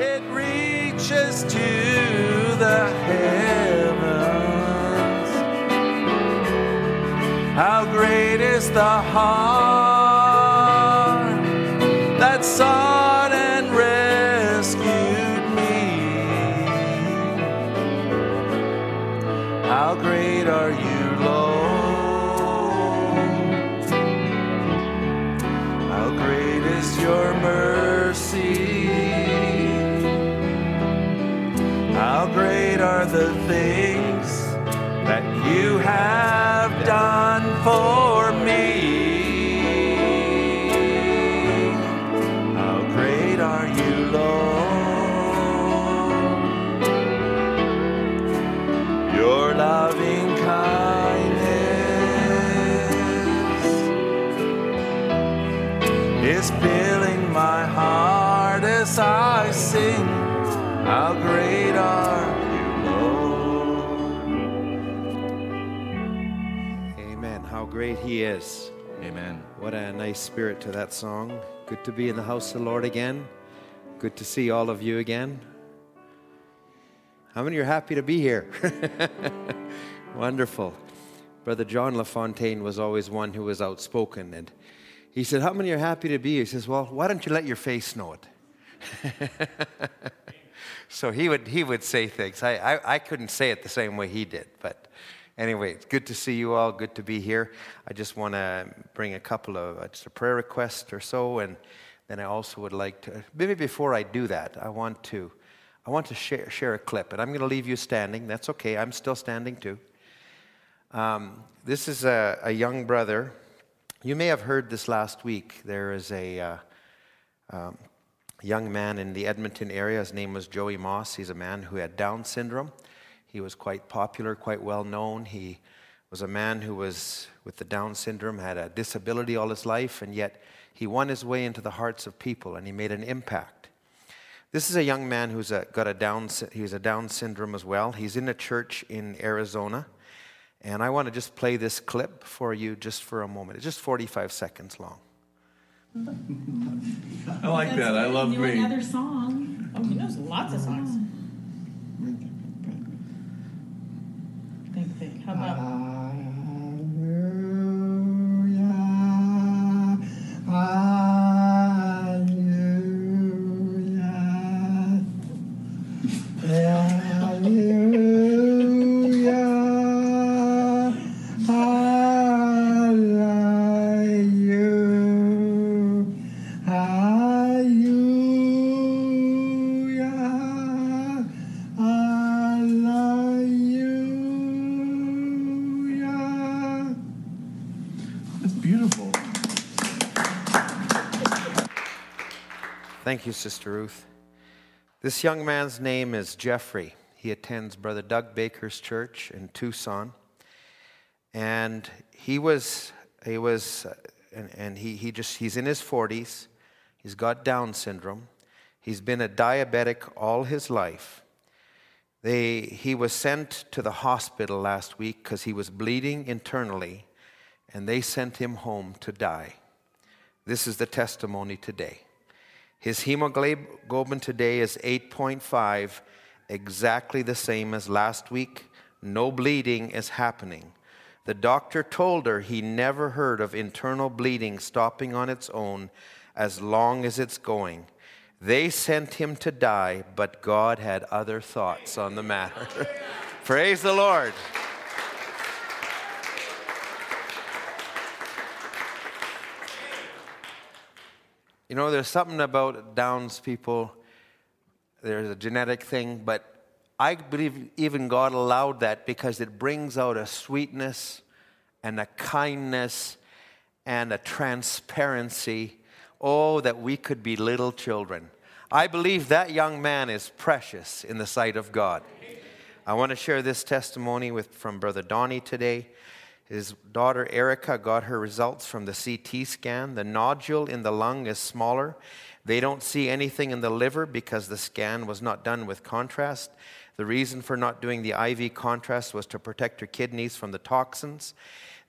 it reaches to the heavens. How great is the heart He is. Amen. What a nice spirit to that song. Good to be in the house of the Lord again. Good to see all of you again. How many are happy to be here? Wonderful. Brother John LaFontaine was always one who was outspoken. And he said, How many are happy to be here? He says, Well, why don't you let your face know it? so he would, he would say things. I, I, I couldn't say it the same way he did. But anyway, it's good to see you all. Good to be here. I just want to bring a couple of uh, just a prayer request or so. And then I also would like to, maybe before I do that, I want to. I want to share, share a clip, and I'm going to leave you standing. That's okay. I'm still standing too. Um, this is a, a, young brother. You may have heard this last week. There is a uh, um, young man in the Edmonton area. His name was Joey Moss. He's a man who had Down syndrome. He was quite popular, quite well known. He was a man who was with the Down syndrome, had a disability all his life, and yet he won his way into the hearts of people and he made an impact. This is a young man who's a, got a Down, he's a Down syndrome as well. He's in a church in Arizona. And I want to just play this clip for you just for a moment. It's just 45 seconds long. I like that. I love knew me. Another song. Oh, he knows lots of songs. Oh. Think, think. Thank you, Sister Ruth. This young man's name is Jeffrey. He attends Brother Doug Baker's church in Tucson. And he was, he was, and, and he, he just, he's in his 40s. He's got Down syndrome. He's been a diabetic all his life. They, he was sent to the hospital last week because he was bleeding internally, and they sent him home to die. This is the testimony today. His hemoglobin today is 8.5, exactly the same as last week. No bleeding is happening. The doctor told her he never heard of internal bleeding stopping on its own as long as it's going. They sent him to die, but God had other thoughts on the matter. Praise the Lord. You know, there's something about Downs people, there's a genetic thing, but I believe even God allowed that because it brings out a sweetness and a kindness and a transparency. Oh, that we could be little children. I believe that young man is precious in the sight of God. I want to share this testimony with, from Brother Donnie today. His daughter Erica got her results from the CT scan. The nodule in the lung is smaller. They don't see anything in the liver because the scan was not done with contrast. The reason for not doing the IV contrast was to protect her kidneys from the toxins.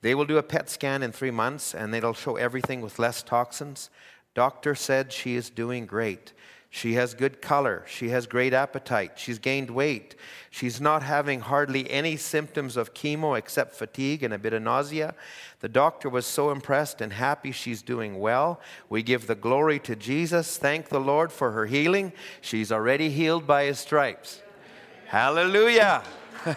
They will do a PET scan in three months and it'll show everything with less toxins. Doctor said she is doing great. She has good color. She has great appetite. She's gained weight. She's not having hardly any symptoms of chemo except fatigue and a bit of nausea. The doctor was so impressed and happy she's doing well. We give the glory to Jesus. Thank the Lord for her healing. She's already healed by his stripes. Hallelujah.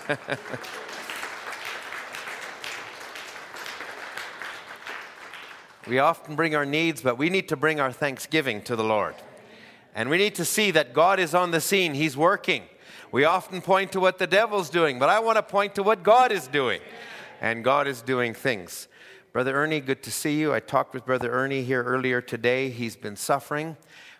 we often bring our needs, but we need to bring our thanksgiving to the Lord. And we need to see that God is on the scene, He's working. We often point to what the devil's doing, but I want to point to what God is doing. And God is doing things. Brother Ernie, good to see you. I talked with Brother Ernie here earlier today. He's been suffering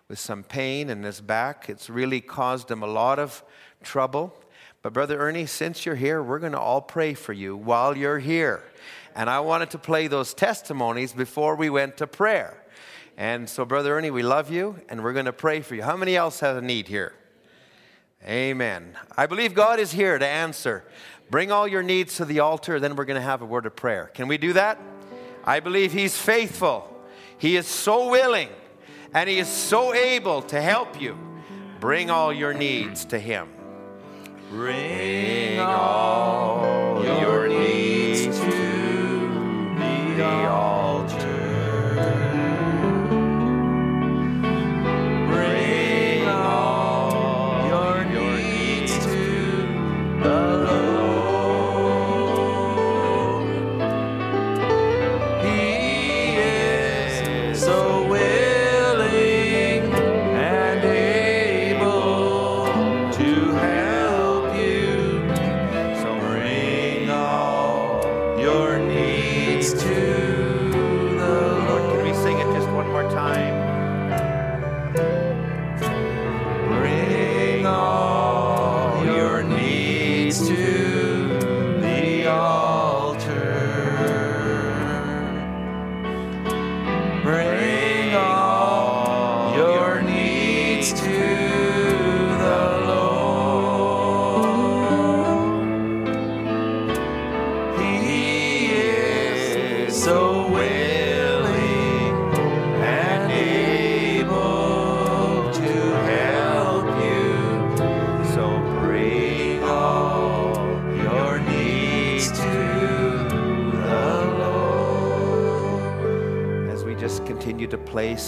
with some pain in his back. It's really caused him a lot of trouble. But, Brother Ernie, since you're here, we're going to all pray for you while you're here. And I wanted to play those testimonies before we went to prayer. And so, Brother Ernie, we love you and we're going to pray for you. How many else have a need here? Amen. I believe God is here to answer. Bring all your needs to the altar, then we're going to have a word of prayer. Can we do that? I believe He's faithful. He is so willing and He is so able to help you. Bring all your needs to Him. Bring all your needs to the altar.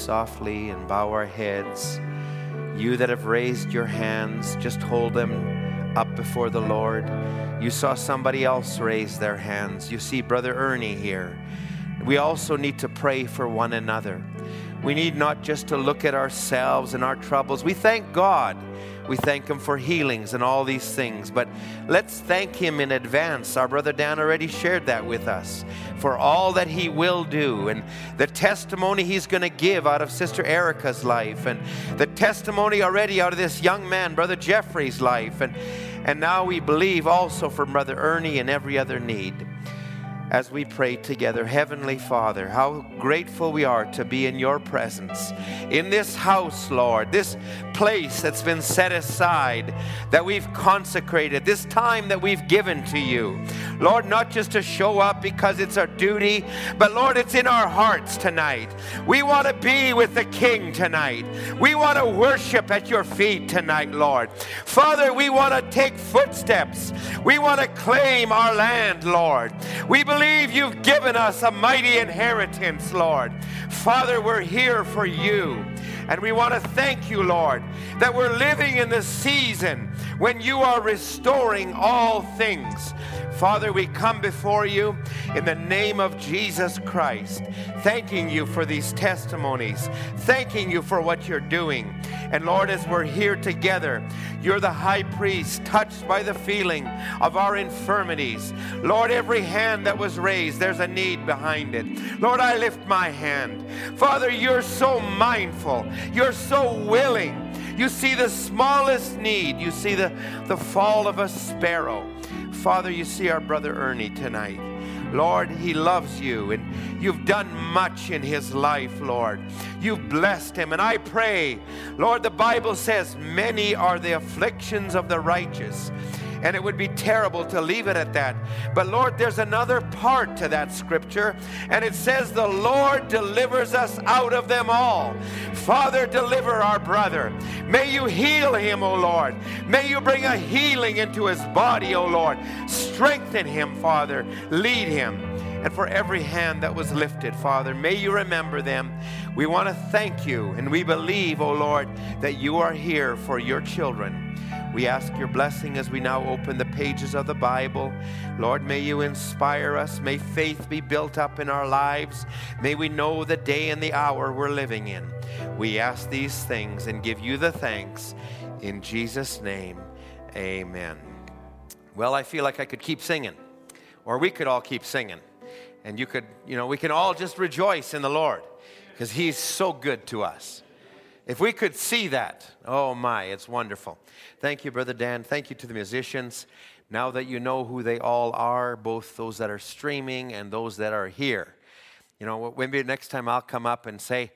Softly and bow our heads, you that have raised your hands, just hold them up before the Lord. You saw somebody else raise their hands. You see Brother Ernie here. We also need to pray for one another. We need not just to look at ourselves and our troubles. We thank God. We thank Him for healings and all these things. But let's thank Him in advance. Our brother Dan already shared that with us for all that He will do and the testimony He's going to give out of Sister Erica's life and the testimony already out of this young man, Brother Jeffrey's life. And, and now we believe also for Brother Ernie and every other need as we pray together. Heavenly Father, how grateful we are to be in your presence. In this house, Lord, this place that's been set aside, that we've consecrated, this time that we've given to you. Lord, not just to show up because it's our duty, but Lord, it's in our hearts tonight. We want to be with the King tonight. We want to worship at your feet tonight, Lord. Father, we want to take footsteps. We want to claim our land, Lord. We believe you've given us a mighty inheritance, Lord. Father, we're here for you. And we want to thank you, Lord, that we're living in the season when you are restoring all things. Father, we come before you in the name of Jesus Christ, thanking you for these testimonies, thanking you for what you're doing. And Lord, as we're here together, you're the high priest, touched by the feeling of our infirmities. Lord, every hand that was raised, there's a need behind it. Lord, I lift my hand. Father, you're so mindful, you're so willing. You see the smallest need, you see the, the fall of a sparrow. Father, you see our brother Ernie tonight. Lord, he loves you and you've done much in his life, Lord. You've blessed him. And I pray, Lord, the Bible says, many are the afflictions of the righteous. And it would be terrible to leave it at that. But Lord, there's another part to that scripture, and it says, The Lord delivers us out of them all. Father, deliver our brother. May you heal him, O Lord. May you bring a healing into his body, O Lord. Strengthen him, Father. Lead him and for every hand that was lifted, Father. May you remember them. We want to thank you, and we believe, O Lord, that you are here for your children. We ask your blessing as we now open the pages of the Bible. Lord, may you inspire us. May faith be built up in our lives. May we know the day and the hour we're living in. We ask these things and give you the thanks. In Jesus' name, amen. Well, I feel like I could keep singing, or we could all keep singing. And you could, you know, we can all just rejoice in the Lord because He's so good to us. If we could see that, oh my, it's wonderful. Thank you, Brother Dan. Thank you to the musicians. Now that you know who they all are, both those that are streaming and those that are here, you know, maybe next time I'll come up and say,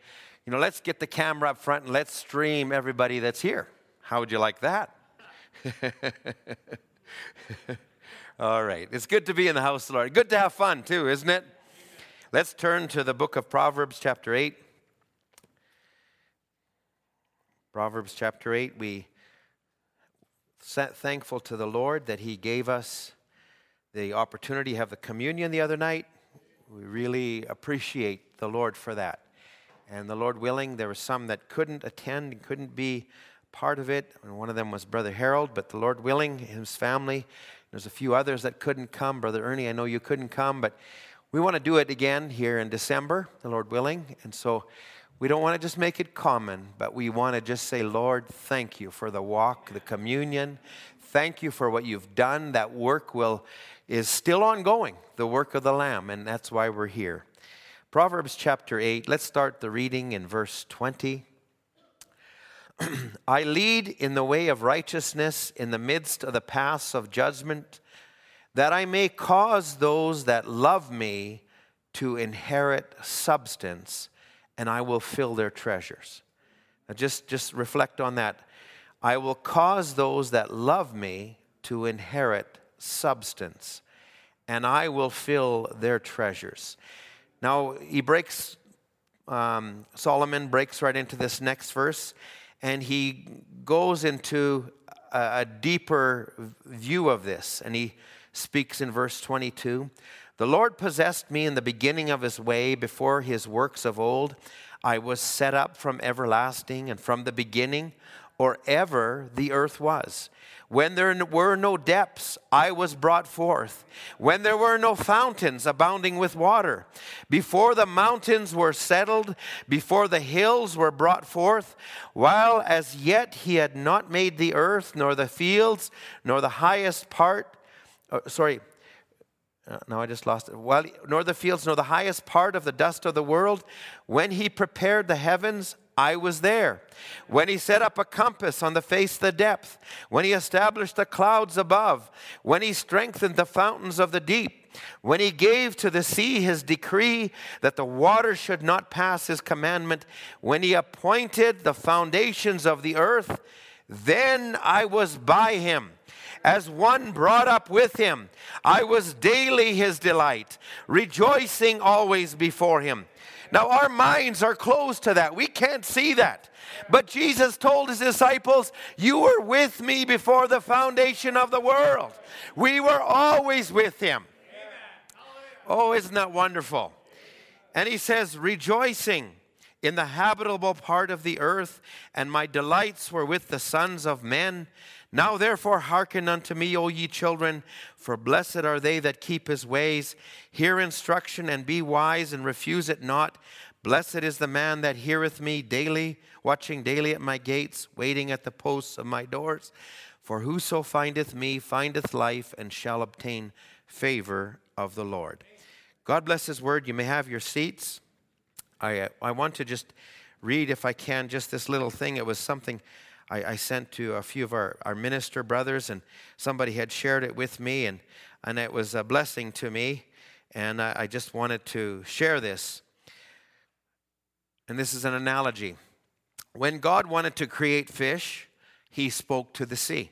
you know, let's get the camera up front and let's stream everybody that's here. How would you like that? All right. It's good to be in the house Lord. Good to have fun, too, isn't it? Let's turn to the book of Proverbs, chapter 8. Proverbs chapter 8, we sat thankful to the Lord that He gave us the opportunity to have the communion the other night. We really appreciate the Lord for that. And the Lord willing, there were some that couldn't attend, and couldn't be part of it. And one of them was Brother Harold, but the Lord willing, his family there's a few others that couldn't come. Brother Ernie, I know you couldn't come, but we want to do it again here in December, the Lord willing. And so we don't want to just make it common, but we want to just say, Lord, thank you for the walk, the communion. Thank you for what you've done. That work will is still ongoing, the work of the Lamb, and that's why we're here. Proverbs chapter 8, let's start the reading in verse 20. I lead in the way of righteousness in the midst of the paths of judgment, that I may cause those that love me to inherit substance, and I will fill their treasures. Now just, just reflect on that. I will cause those that love me to inherit substance, and I will fill their treasures. Now, he breaks, um, Solomon breaks right into this next verse and he goes into a, a deeper view of this. And he speaks in verse 22 The Lord possessed me in the beginning of his way before his works of old. I was set up from everlasting and from the beginning, or ever the earth was. When there were no depths, I was brought forth. When there were no fountains abounding with water. Before the mountains were settled, before the hills were brought forth, while as yet he had not made the earth, nor the fields, nor the highest part, uh, sorry, uh, now I just lost it. While, nor the fields, nor the highest part of the dust of the world, when he prepared the heavens, I was there. When he set up a compass on the face of the depth, when he established the clouds above, when he strengthened the fountains of the deep, when he gave to the sea his decree that the water should not pass his commandment, when he appointed the foundations of the earth, then I was by him as one brought up with him. I was daily his delight, rejoicing always before him. Now, our minds are closed to that. We can't see that. But Jesus told his disciples, You were with me before the foundation of the world. We were always with him. Oh, isn't that wonderful? And he says, Rejoicing in the habitable part of the earth, and my delights were with the sons of men. Now therefore hearken unto me, O ye children, for blessed are they that keep his ways. Hear instruction and be wise and refuse it not. Blessed is the man that heareth me daily, watching daily at my gates, waiting at the posts of my doors. For whoso findeth me findeth life and shall obtain favor of the Lord. God bless his word. You may have your seats. I, uh, I want to just read, if I can, just this little thing. It was something I, I, sent to a few of our, our minister brothers, and somebody had shared it with me, and, and it was a blessing to me. And I, I just wanted to share this. And this is an analogy. When God wanted to create fish, he spoke to the sea.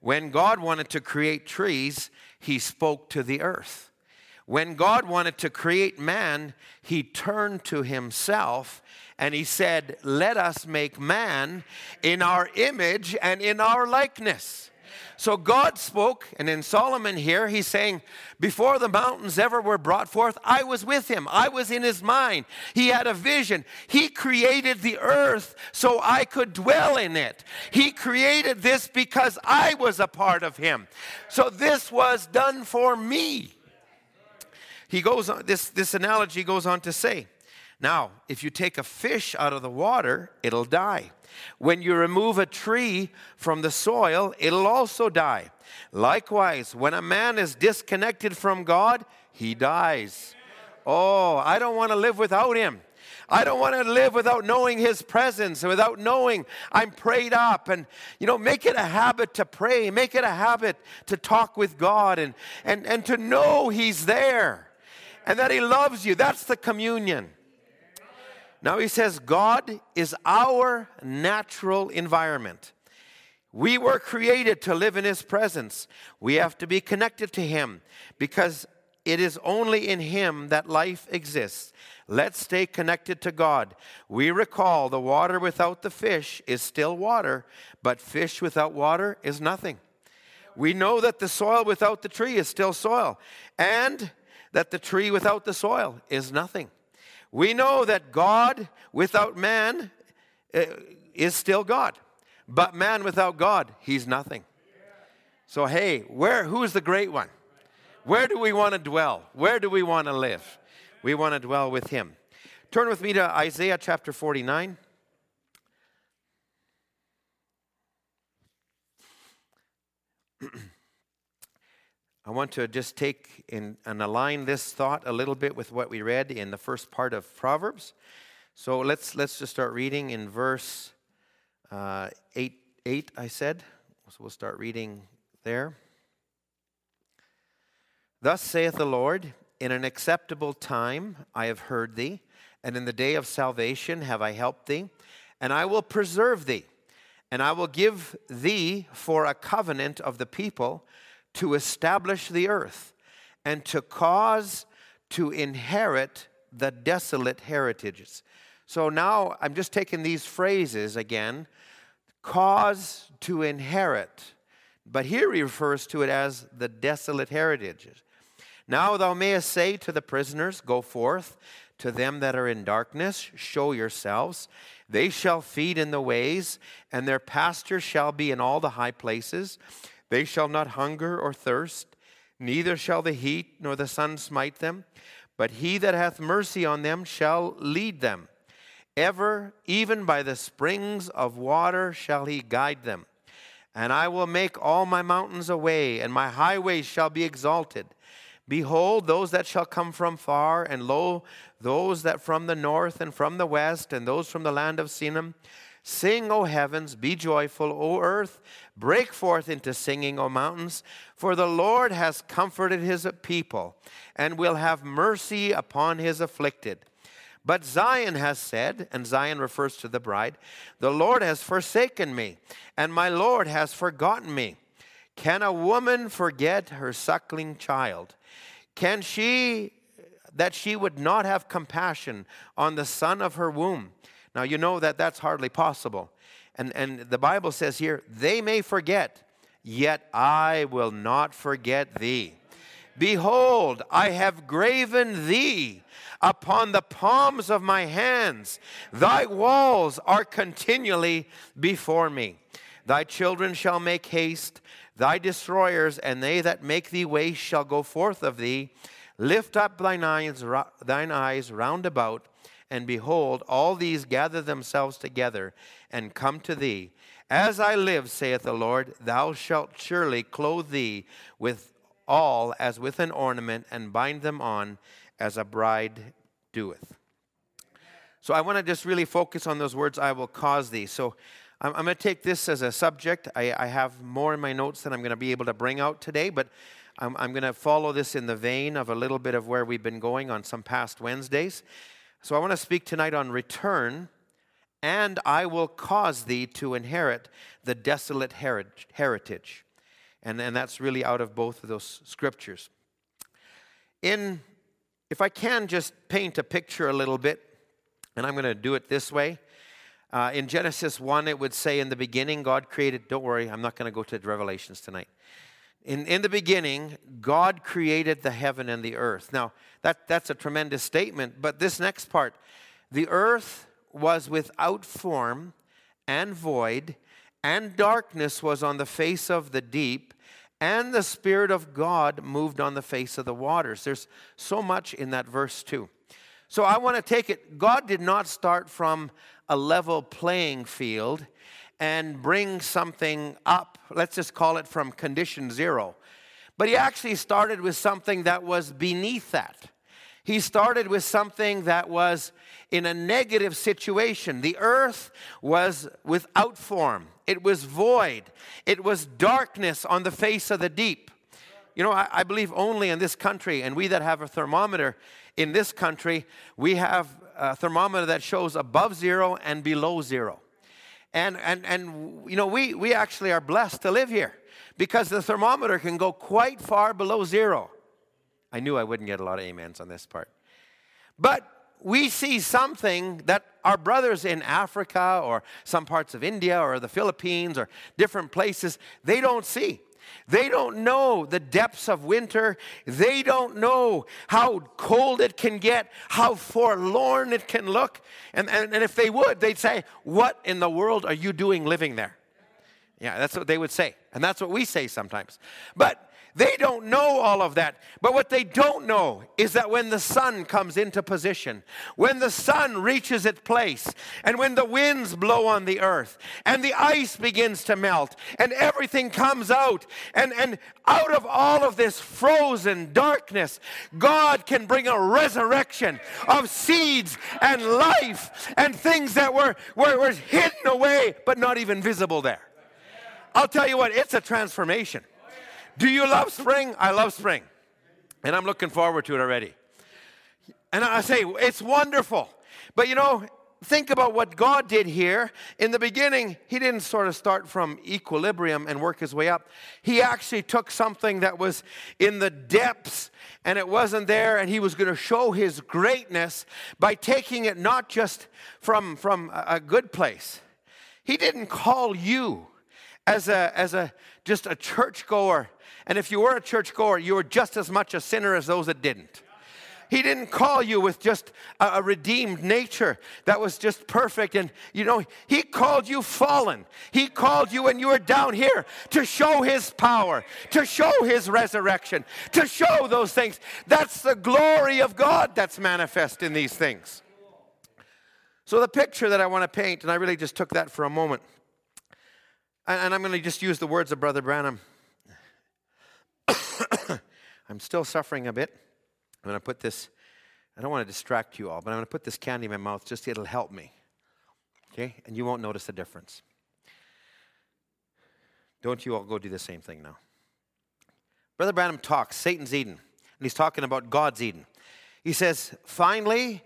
When God wanted to create trees, he spoke to the earth. When God wanted to create man, he turned to himself and he said, Let us make man in our image and in our likeness. So God spoke, and in Solomon here, he's saying, Before the mountains ever were brought forth, I was with him. I was in his mind. He had a vision. He created the earth so I could dwell in it. He created this because I was a part of him. So this was done for me. He goes on, this, this analogy goes on to say, now, if you take a fish out of the water, it'll die. When you remove a tree from the soil, it'll also die. Likewise, when a man is disconnected from God, he dies. Oh, I don't want to live without him. I don't want to live without knowing his presence, and without knowing I'm prayed up. And, you know, make it a habit to pray, make it a habit to talk with God and, and, and to know he's there and that he loves you. That's the communion. Now he says, God is our natural environment. We were created to live in his presence. We have to be connected to him because it is only in him that life exists. Let's stay connected to God. We recall the water without the fish is still water, but fish without water is nothing. We know that the soil without the tree is still soil, and that the tree without the soil is nothing. We know that God without man uh, is still God, but man without God, he's nothing. So, hey, where, who's the great one? Where do we want to dwell? Where do we want to live? We want to dwell with him. Turn with me to Isaiah chapter 49. I want to just take in, and align this thought a little bit with what we read in the first part of Proverbs. So let's let's just start reading in verse uh, eight. Eight, I said. So we'll start reading there. Thus saith the Lord: In an acceptable time I have heard thee, and in the day of salvation have I helped thee, and I will preserve thee, and I will give thee for a covenant of the people to establish the earth and to cause to inherit the desolate heritages. So now I'm just taking these phrases again cause to inherit, but here he refers to it as the desolate heritages. Now thou mayest say to the prisoners, Go forth. To them that are in darkness, show yourselves. They shall feed in the ways, and their pasture shall be in all the high places. They shall not hunger or thirst, neither shall the heat nor the sun smite them, but he that hath mercy on them shall lead them. Ever, even by the springs of water, shall he guide them. And I will make all my mountains a way, and my highways shall be exalted. Behold, those that shall come from far, and lo, those that from the north and from the west, and those from the land of Sinim, Sing, O heavens, be joyful, O earth, break forth into singing, O mountains, for the Lord has comforted his people and will have mercy upon his afflicted. But Zion has said, and Zion refers to the bride, the Lord has forsaken me, and my Lord has forgotten me. Can a woman forget her suckling child? Can she that she would not have compassion on the son of her womb? Now, you know that that's hardly possible. And, and the Bible says here, they may forget, yet I will not forget thee. Behold, I have graven thee upon the palms of my hands. Thy walls are continually before me. Thy children shall make haste, thy destroyers and they that make thee waste shall go forth of thee. Lift up thine eyes, thine eyes round about and behold, all these gather themselves together and come to thee. As I live, saith the Lord, thou shalt surely clothe thee with all as with an ornament, and bind them on as a bride doeth. So I want to just really focus on those words, I will cause thee. So I'm, going to take this as a subject. I, I, have more in my notes than I'm going to be able to bring out today, but I'm, I'm going to follow this in the vein of a little bit of where we've been going on some past Wednesdays. So I want to speak tonight on return, and I will cause thee to inherit the desolate heritage. And, and that's really out of both of those scriptures. In, if I can just paint a picture a little bit, and I'm going to do it this way. Uh, in Genesis 1, it would say, In the beginning, God created, don't worry, I'm not going to go to Revelations tonight. In, in the beginning, God created the heaven and the earth. Now, that, that's a tremendous statement, but this next part the earth was without form and void, and darkness was on the face of the deep, and the Spirit of God moved on the face of the waters. There's so much in that verse, too. So I want to take it, God did not start from a level playing field and bring something up, let's just call it from condition zero. But he actually started with something that was beneath that. He started with something that was in a negative situation. The earth was without form, it was void, it was darkness on the face of the deep. You know, I, I, believe only in this country, and we that have a thermometer in this country, we have a thermometer that shows above zero and below zero. And, and, and you know, we, we actually are blessed to live here because the thermometer can go quite far below zero. I knew I wouldn't get a lot of amens on this part. But we see something that our brothers in Africa or some parts of India or the Philippines or different places, they don't see. They don't know the depths of winter. They don't know how cold it can get, how forlorn it can look. And, and, and if they would, they'd say, What in the world are you doing living there? Yeah, that's what they would say. And that's what we say sometimes. But they don't know all of that. But what they don't know is that when the sun comes into position, when the sun reaches its place, and when the winds blow on the earth, and the ice begins to melt, and everything comes out, and, and out of all of this frozen darkness, God can bring a resurrection of seeds and life and things that were, were, were hidden away but not even visible there. I'll tell you what, it's a transformation. Do you love spring? I love spring. And I'm looking forward to it already. And I say, it's wonderful. But you know, think about what God did here. In the beginning, He didn't sort of start from equilibrium and work His way up. He actually took something that was in the depths and it wasn't there, and He was going to show His greatness by taking it not just from, from a good place. He didn't call you as a, as a just a churchgoer and if you were a churchgoer, you were just as much a sinner as those that didn't. He didn't call you with just a, redeemed nature that was just perfect. And, you know, He called you fallen. He called you when you were down here to show His power, to show His resurrection, to show those things. That's the glory of God that's manifest in these things. So, the picture that I want to paint, and I really just took that for a moment, and, and I'm going to just use the words of Brother Branham. I'm still suffering a bit. I'm going to put this, I don't want to distract you all, but I'm going to put this candy in my mouth just it'll help me. Okay? And you won't notice the difference. Don't you all go do the same thing now. Brother Branham talks, Satan's Eden, and he's talking about God's Eden. He says, finally,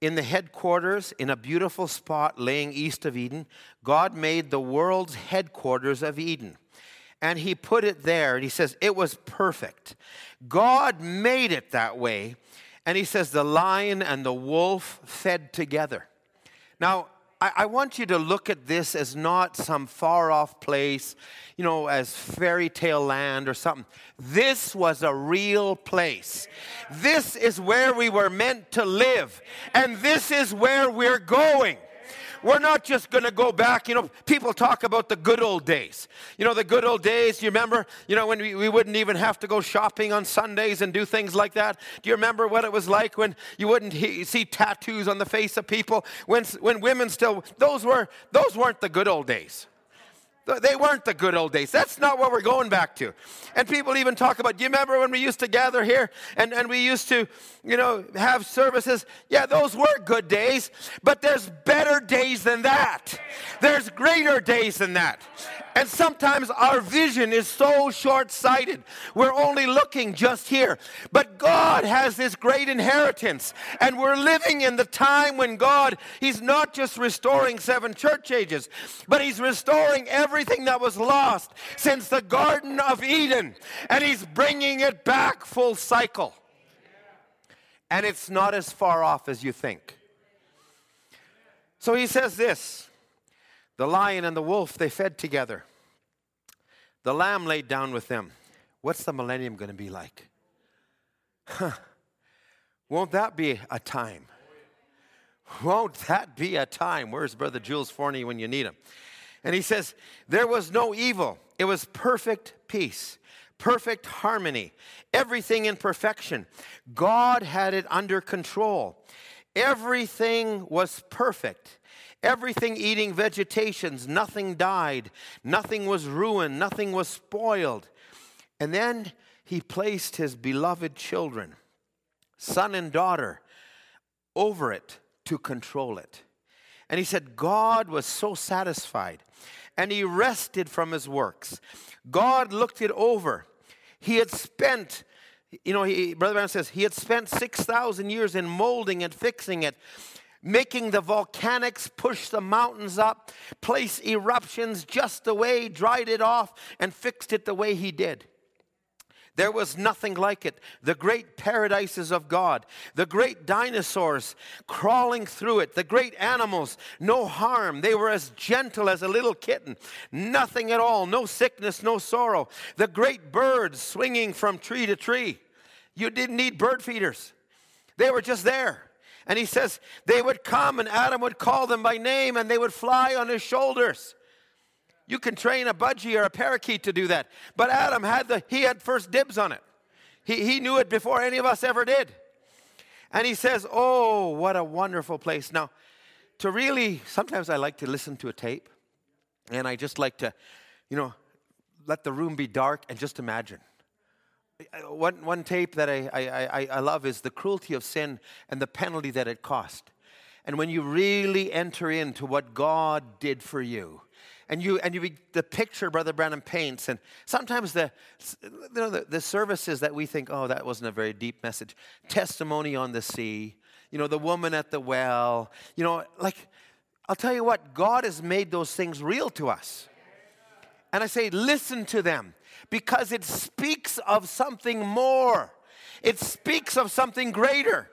in the headquarters, in a beautiful spot laying east of Eden, God made the world's headquarters of Eden and he put it there and he says it was perfect. God made it that way. And he says the lion and the wolf fed together. Now, I, want you to look at this as not some far off place, you know, as fairy tale land or something. This was a real place. This is where we were meant to live. And this is where we're going. We're not just going to go back. You know, people talk about the good old days. You know, the good old days. You remember, you know, when we, we wouldn't even have to go shopping on Sundays and do things like that? Do you remember what it was like when you wouldn't he, see tattoos on the face of people? When, when women still, those, were, those weren't the good old days. They weren't the good old days. That's not what we're going back to. And people even talk about, do you remember when we used to gather here and, and we used to, you know, have services? Yeah, those were good days, but there's better days than that. There's greater days than that. And sometimes our vision is so short sighted. We're only looking just here. But God has this great inheritance. And we're living in the time when God, He's not just restoring seven church ages, but He's restoring everything that was lost since the Garden of Eden. And He's bringing it back full cycle. And it's not as far off as you think. So He says this. The lion and the wolf, they fed together. The lamb laid down with them. What's the millennium going to be like? Huh. Won't that be a time? Won't that be a time? Where's Brother Jules Forney when you need him? And he says, There was no evil, it was perfect peace, perfect harmony, everything in perfection. God had it under control. Everything was perfect. Everything eating vegetations, nothing died, nothing was ruined, nothing was spoiled. And then he placed his beloved children, son and daughter, over it to control it. And he said, God was so satisfied and he rested from his works. God looked it over. He had spent, you know, he, Brother Branham says, he had spent 6,000 years in molding and fixing it making the volcanics push the mountains up, place eruptions just the way, dried it off, and fixed it the way he did. There was nothing like it. The great paradises of God, the great dinosaurs crawling through it, the great animals, no harm. They were as gentle as a little kitten, nothing at all, no sickness, no sorrow. The great birds swinging from tree to tree. You didn't need bird feeders, they were just there. And he says they would come and Adam would call them by name and they would fly on his shoulders. You can train a budgie or a parakeet to do that. But Adam had the he had first dibs on it. He, he knew it before any of us ever did. And he says, Oh, what a wonderful place. Now, to really, sometimes I like to listen to a tape and I just like to, you know, let the room be dark and just imagine. One, one tape that I, I, I, love is the cruelty of sin and the penalty that it cost. And when you really enter into what God did for you, and you and you the picture Brother Branham paints, and sometimes the you know the, the services that we think, oh, that wasn't a very deep message. Testimony on the sea, you know, the woman at the well, you know, like I'll tell you what, God has made those things real to us. And I say, listen to them because it speaks of something more. It speaks of something greater.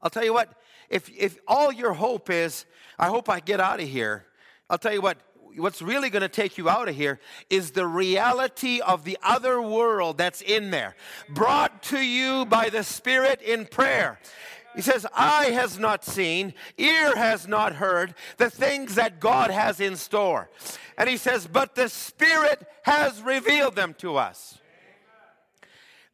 I'll tell you what, if, if all your hope is, I hope I get out of here, I'll tell you what, what's really going to take you out of here is the reality of the other world that's in there, brought to you by the Spirit in prayer. He says, Eye has not seen, ear has not heard the things that God has in store. And he says, But the Spirit has revealed them to us.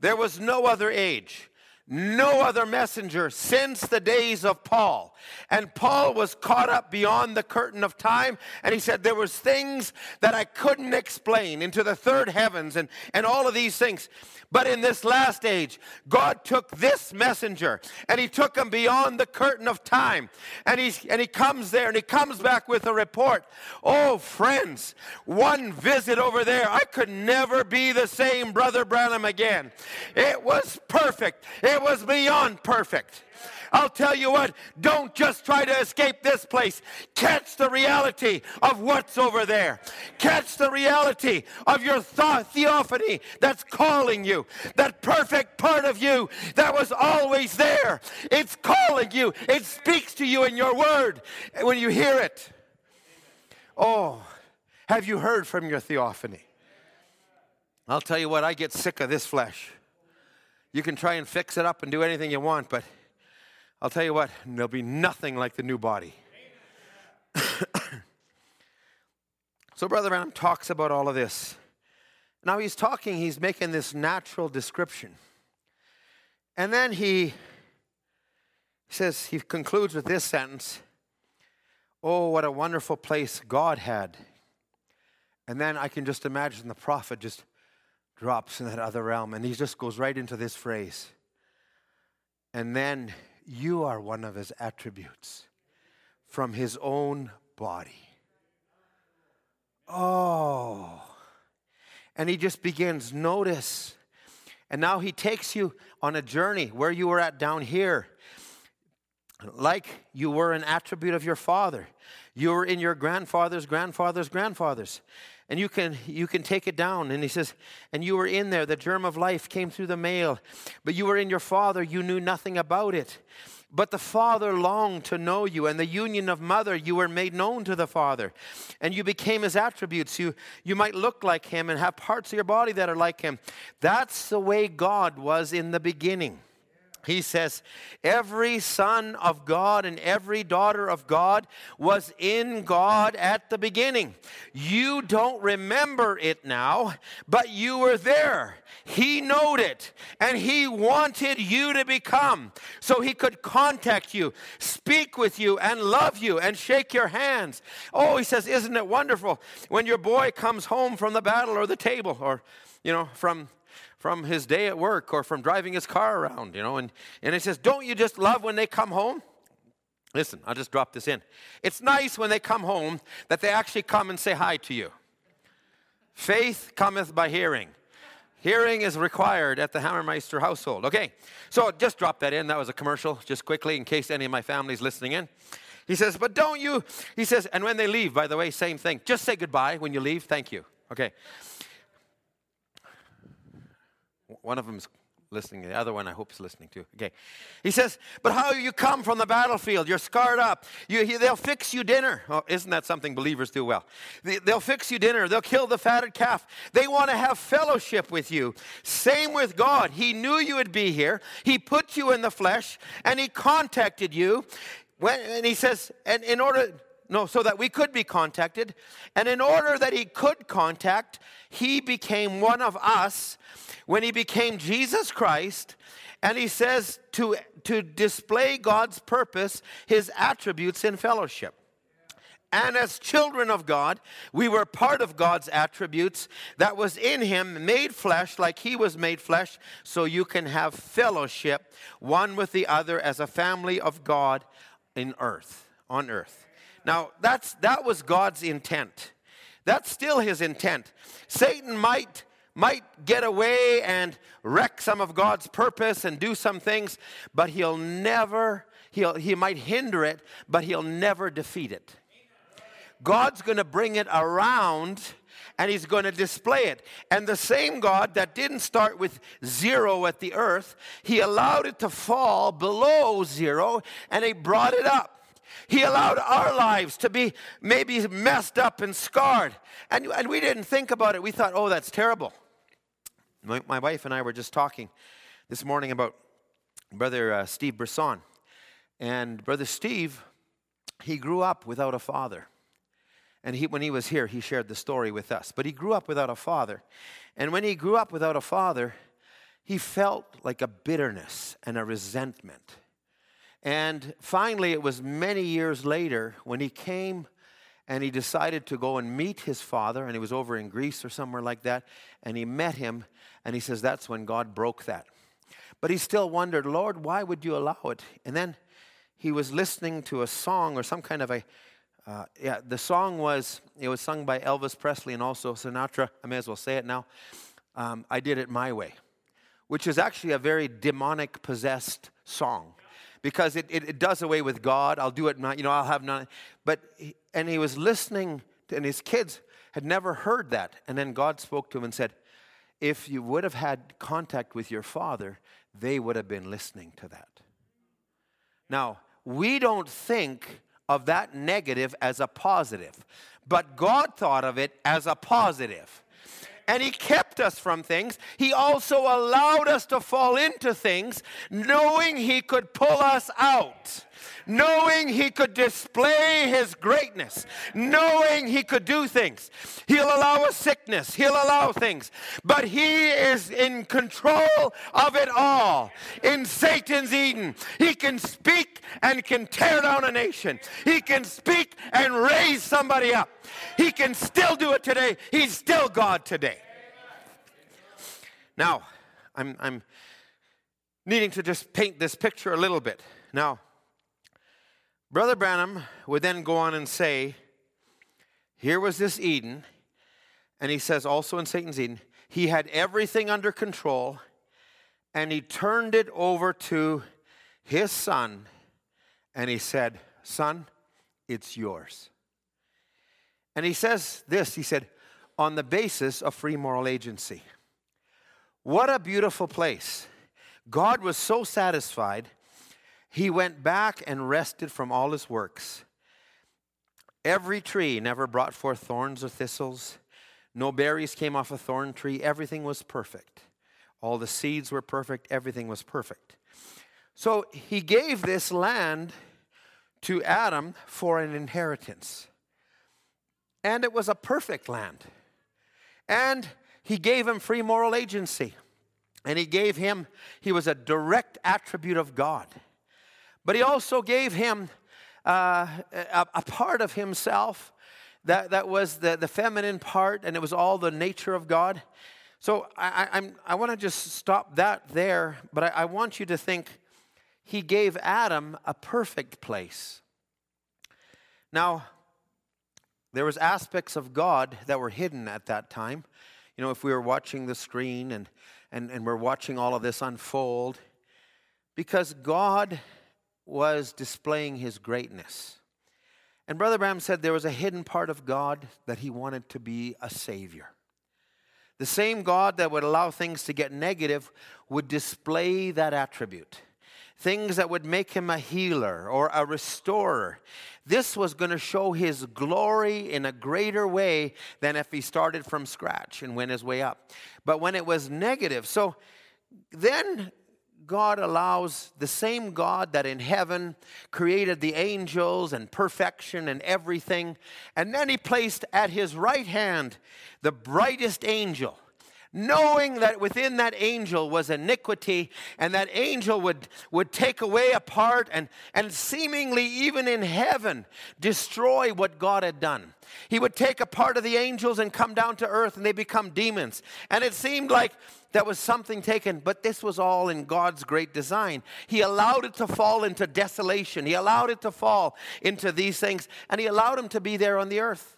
There was no other age, no other messenger since the days of Paul. And Paul was caught up beyond the curtain of time, and he said, There was things that I couldn't explain into the third heavens and, and all of these things. But in this last age, God took this messenger and he took him beyond the curtain of time. And, he's, and he comes there and he comes back with a report. Oh, friends, one visit over there, I could never be the same Brother Branham again. It was perfect, it was beyond perfect. I'll tell you what, don't just try to escape this place. Catch the reality of what's over there. Catch the reality of your theophany that's calling you. That perfect part of you that was always there. It's calling you. It speaks to you in your word when you hear it. Oh, have you heard from your theophany? I'll tell you what, I get sick of this flesh. You can try and fix it up and do anything you want, but I'll tell you what, there'll be nothing like the new body. so, Brother Branham talks about all of this. Now, he's talking, he's making this natural description. And then he says, he concludes with this sentence Oh, what a wonderful place God had. And then I can just imagine the prophet just drops in that other realm and he just goes right into this phrase. And then you are one of his attributes from his own body. Oh, And he just begins, notice. And now he takes you on a journey where you were at down here, like you were an attribute of your father. You were in your grandfather's grandfather's grandfather's. And you can, you can take it down. And he says, and you were in there. The germ of life came through the male. But you were in your father. You knew nothing about it. But the Father longed to know you, and the union of mother, you were made known to the Father. And you became his attributes. You, you might look like him and have parts of your body that are like him. That's the way God was in the beginning. He says, Every son of God and every daughter of God was in God at the beginning. You don't remember it now, but you were there. He knowed it, and He wanted you to become so He could contact you, speak with you, and love you, and shake your hands. Oh, He says, Isn't it wonderful when your boy comes home from the battle or the table or, you know, from from his day at work or from driving his car around, you know. And, and he says, Don't you just love when they come home? Listen, I'll just drop this in. It's nice when they come home that they actually come and say hi to you. Faith cometh by hearing. Hearing is required at the Hammermeister household. Okay, so just drop that in. That was a commercial, just quickly, in case any of my family's listening in. He says, but don't you, he says, and when they leave, by the way, same thing. Just say goodbye when you leave. Thank you. Okay. One of them's listening. The other one, I hope, is listening too. Okay. He says, But how you come from the battlefield? You're scarred up. You, they'll fix you dinner. Oh, isn't that something believers do well? They, they'll fix you dinner. They'll kill the fatted calf. They want to have fellowship with you. Same with God. He knew you would be here. He put you in the flesh and He contacted you. When, and He says, and in order, no, so that we could be contacted. And in order that He could contact, He became one of us when he became Jesus Christ, and he says to, to display God's purpose, his attributes in fellowship. And as children of God, we were part of God's attributes that was in him, made flesh like he was made flesh, so you can have fellowship one with the other as a family of God in earth, on earth. Now, that's, that was God's intent. That's still his intent. Satan might might get away and wreck some of God's purpose and do some things, but he'll never, he'll, he might hinder it, but he'll never defeat it. God's going to bring it around and he's going to display it. And the same God that didn't start with zero at the earth, he allowed it to fall below zero and he brought it up. He allowed our lives to be maybe messed up and scarred. And, and we didn't think about it. We thought, oh, that's terrible. My, my wife and I were just talking this morning about Brother uh, Steve Brisson. And Brother Steve, he grew up without a father. And he, when he was here, he shared the story with us. But he grew up without a father. And when he grew up without a father, he felt like a bitterness and a resentment. And finally, it was many years later when he came and he decided to go and meet his father, and he was over in Greece or somewhere like that, and he met him, and he says that's when God broke that. But he still wondered, Lord, why would you allow it? And then he was listening to a song or some kind of a, uh, yeah, the song was, it was sung by Elvis Presley and also Sinatra. I may as well say it now. Um, I did it my way, which is actually a very demonic possessed song because it, it, it, does away with God. I'll do it, not, you know, I'll have none. But, and he was listening, to, and his kids had never heard that. And then God spoke to him and said, if you would have had contact with your father, they would have been listening to that. Now, we don't think of that negative as a positive, but God thought of it as a positive and He kept us from things. He also allowed us to fall into things, knowing He could pull us out, knowing He could display His greatness, knowing He could do things. He'll allow a sickness, He'll allow things, but He is in control of it all. In Satan's Eden, He can speak and can tear down a nation, He can speak and raise somebody up. He can still do it today. He's still God today. Now, I'm, I'm needing to just paint this picture a little bit. Now, Brother Branham would then go on and say, Here was this Eden, And he says also in Satan's Eden, he had everything under control and he turned it over to his son and he said, Son, it's yours. And he says this he said, on the basis of free moral agency. What a beautiful place. God was so satisfied, he went back and rested from all his works. Every tree never brought forth thorns or thistles. No berries came off a thorn tree. Everything was perfect. All the seeds were perfect. Everything was perfect. So he gave this land to Adam for an inheritance. And it was a perfect land. And he gave him free moral agency. And he gave him, he was a direct attribute of God. But he also gave him uh, a, a, part of himself that, that was the, the feminine part, and it was all the nature of God. So I, I'm, I want to just stop that there, but I, I want you to think he gave Adam a perfect place. Now, there was aspects of God that were hidden at that time. You know, if we were watching the screen and, and, and we're watching all of this unfold, because God was displaying his greatness. And Brother Branham said there was a hidden part of God that he wanted to be a savior. The same God that would allow things to get negative would display that attribute. Things that would make him a healer or a restorer. This was going to show his glory in a greater way than if he started from scratch and went his way up. But when it was negative, so then God allows the same God that in heaven created the angels and perfection and everything, and then He placed at His right hand the brightest angel knowing that within that angel was iniquity and that angel would, would take away a part and, and seemingly even in heaven destroy what god had done. He would take a part of the angels and come down to earth and they become demons. And it seemed like that was something taken but this was all in god's great design. He allowed it to fall into desolation. He allowed it to fall into these things and he allowed him to be there on the earth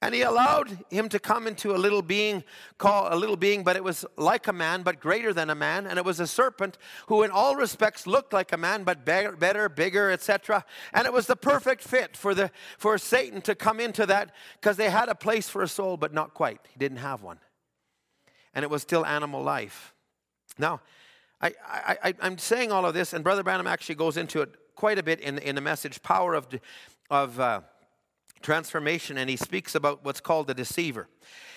and he allowed him to come into a little being called a little being, but it was like a man, but greater than a man. And it was a serpent who, in all respects, looked like a man, but better, better bigger, etc. And it was the perfect fit for, the, for Satan to come into that because they had a place for a soul, but not quite. He didn't have one. And it was still animal life. Now, I, I, am saying all of this, and Brother Branham actually goes into it quite a bit in, in the message Power of, of uh, transformation, and he speaks about what's called the deceiver.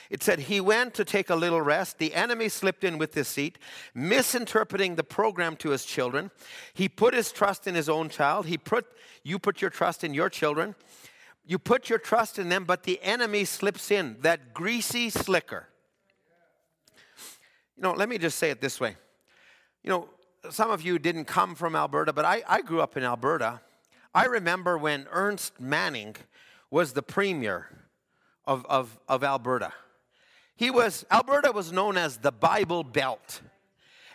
It said, He went to take a little rest. The enemy slipped in with deceit, misinterpreting the program to his children. He put his trust in his own child. He put, you put your trust in your children. You put your trust in them, but the enemy slips in, that greasy slicker. You know, let me just say it this way. You know, some of you didn't come from Alberta, but I, I grew up in Alberta. I remember when Ernest Manning was the premier of, of, of Alberta. He was, Alberta was known as the Bible Belt.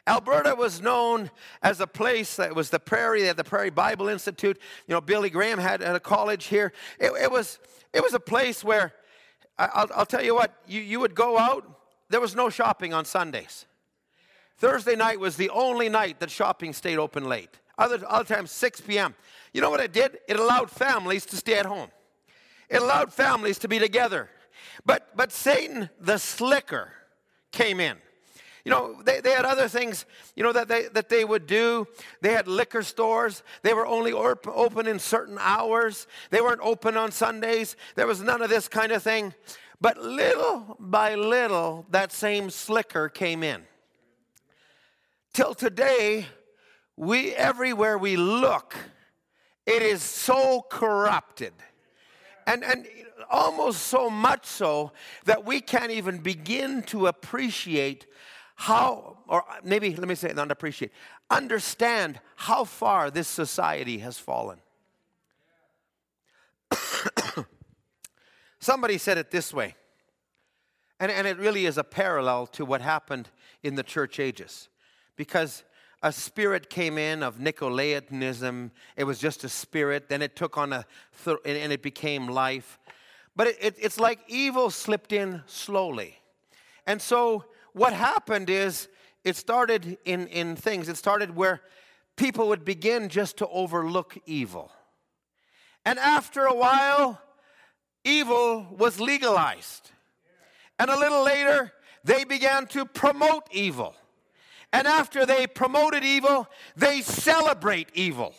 Alberta was known as a place that was the prairie, they had the Prairie Bible Institute. You know, Billy Graham had, a college here. It, it, was, it was a place where, I'll, I'll tell you what, you, you would go out, there was no shopping on Sundays. Thursday night was the only night that shopping stayed open late. Other, other times, 6 p.m. You know what it did? It allowed families to stay at home. It allowed families to be together. But, but Satan, the slicker, came in. You know, they, they had other things, you know, that they, that they would do. They had liquor stores. They were only open in certain hours. They weren't open on Sundays. There was none of this kind of thing. But little by little, that same slicker came in. Till today, we everywhere we look, it is so corrupted and, and almost so much so that we can't even begin to appreciate how, or maybe let me say not appreciate, understand how far this society has fallen. Somebody said it this way, and, and it really is a parallel to what happened in the church ages. Because a spirit came in of Nicolaitanism. It was just a spirit. Then it took on a, th- and it became life. but it, it, it's like evil slipped in slowly. And so what happened is it started in, in things, it started where people would begin just to overlook evil. And after a while, evil was legalized. And a little later, they began to promote evil. And after they promoted evil, they celebrate evil.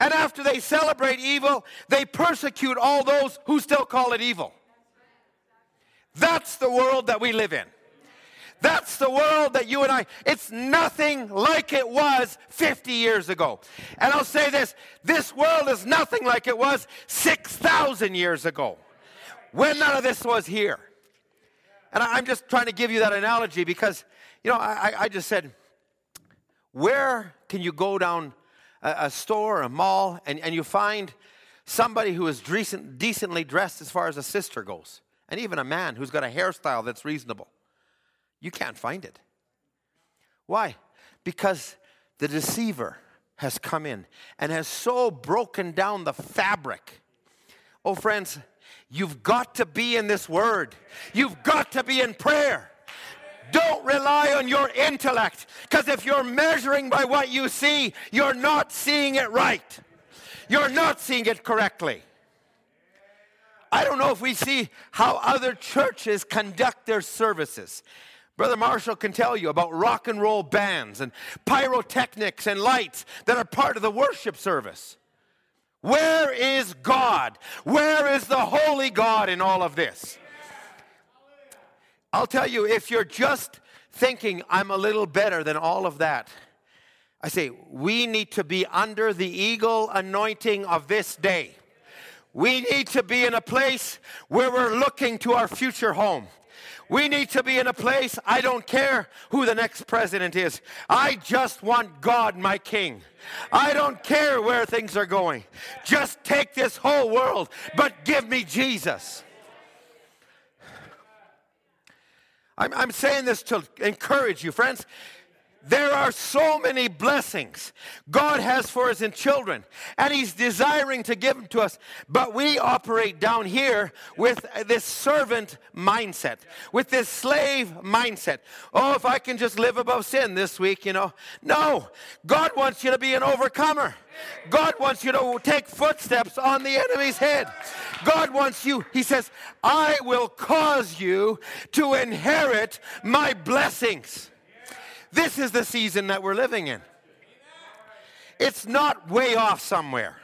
And after they celebrate evil, they persecute all those who still call it evil. That's the world that we live in. That's the world that you and I, it's nothing like it was 50 years ago. And I'll say this this world is nothing like it was 6,000 years ago when none of this was here. And I'm just trying to give you that analogy because, you know, I, I just said, where can you go down a, a store, a mall, and, and you find somebody who is decent, decently dressed as far as a sister goes, and even a man who's got a hairstyle that's reasonable? You can't find it. Why? Because the deceiver has come in and has so broken down the fabric. Oh, friends, You've got to be in this word. You've got to be in prayer. Don't rely on your intellect because if you're measuring by what you see, you're not seeing it right. You're not seeing it correctly. I don't know if we see how other churches conduct their services. Brother Marshall can tell you about rock and roll bands and pyrotechnics and lights that are part of the worship service. Where is God? Where is the holy God in all of this? I'll tell you, if you're just thinking, I'm a little better than all of that, I say, we need to be under the eagle anointing of this day. We need to be in a place where we're looking to our future home. We need to be in a place, I don't care who the next president is. I just want God, my king. I don't care where things are going. Just take this whole world, but give me Jesus. I'm, I'm saying this to encourage you, friends. There are so many blessings God has for us in children, and He's desiring to give them to us. But we operate down here with this servant mindset, with this slave mindset. Oh, if I can just live above sin this week, you know. No, God wants you to be an overcomer. God wants you to take footsteps on the enemy's head. God wants you, He says, I will cause you to inherit my blessings. This is the season that we're living in. It's not way off somewhere.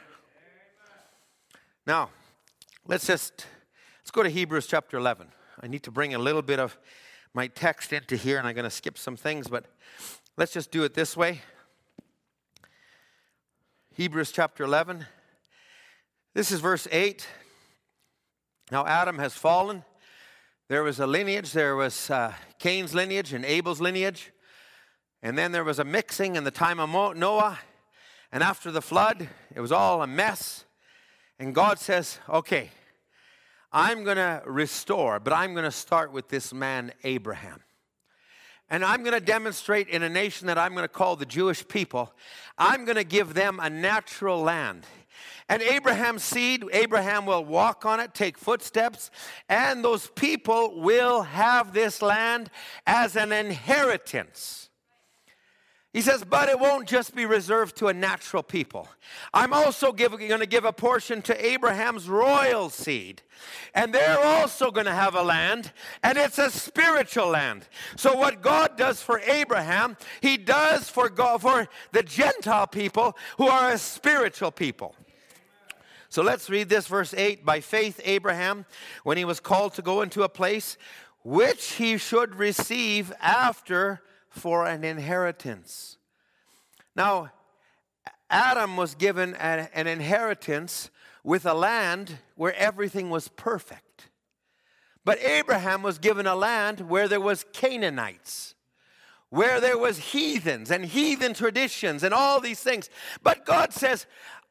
Now, let's just let's go to Hebrews chapter 11. I need to bring a little bit of my text into here and I'm going to skip some things, but let's just do it this way. Hebrews chapter 11. This is verse 8. Now, Adam has fallen. There was a lineage, there was uh, Cain's lineage and Abel's lineage. And then there was a mixing in the time of Noah. And after the flood, it was all a mess. And God says, okay, I'm going to restore, but I'm going to start with this man, Abraham. And I'm going to demonstrate in a nation that I'm going to call the Jewish people, I'm going to give them a natural land. And Abraham's seed, Abraham will walk on it, take footsteps, and those people will have this land as an inheritance. He says, but it won't just be reserved to a natural people. I'm also going to give a portion to Abraham's royal seed. And they're also going to have a land, and it's a spiritual land. So what God does for Abraham, he does for God, for the Gentile people who are a spiritual people. So let's read this verse 8. By faith Abraham, when he was called to go into a place which he should receive after for an inheritance. Now, Adam was given an, an inheritance with a land where everything was perfect. But Abraham was given a land where there was Canaanites, where there was heathens and heathen traditions and all these things. But God says,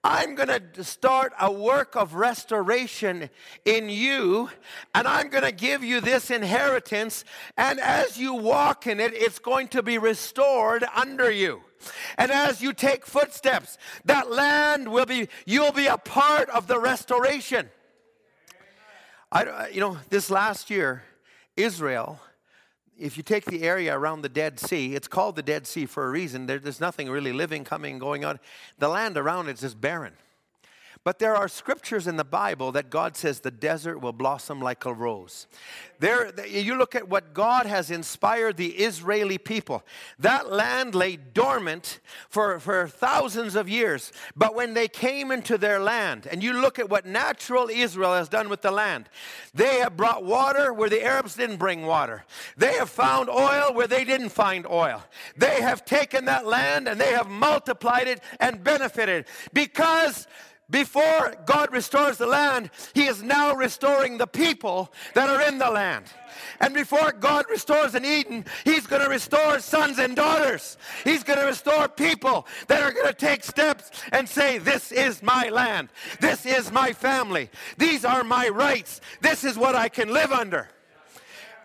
I'm going to start a work of restoration in you, and I'm going to give you this inheritance. And as you walk in it, it's going to be restored under you. And as you take footsteps, that land will be, you'll be a part of the restoration. I, you know, this last year, Israel, if you take the area around the Dead Sea, it's called the Dead Sea for a reason. There, there's nothing really living, coming, going on. The land around it is just barren. But there are scriptures in the Bible that God says the desert will blossom like a rose. There, you look at what God has inspired the Israeli people. That land lay dormant for, for thousands of years. But when they came into their land, and you look at what natural Israel has done with the land, they have brought water where the Arabs didn't bring water. They have found oil where they didn't find oil. They have taken that land and they have multiplied it and benefited because before God restores the land, He is now restoring the people that are in the land. And before God restores an Eden, He's going to restore sons and daughters. He's going to restore people that are going to take steps and say, This is my land. This is my family. These are my rights. This is what I can live under.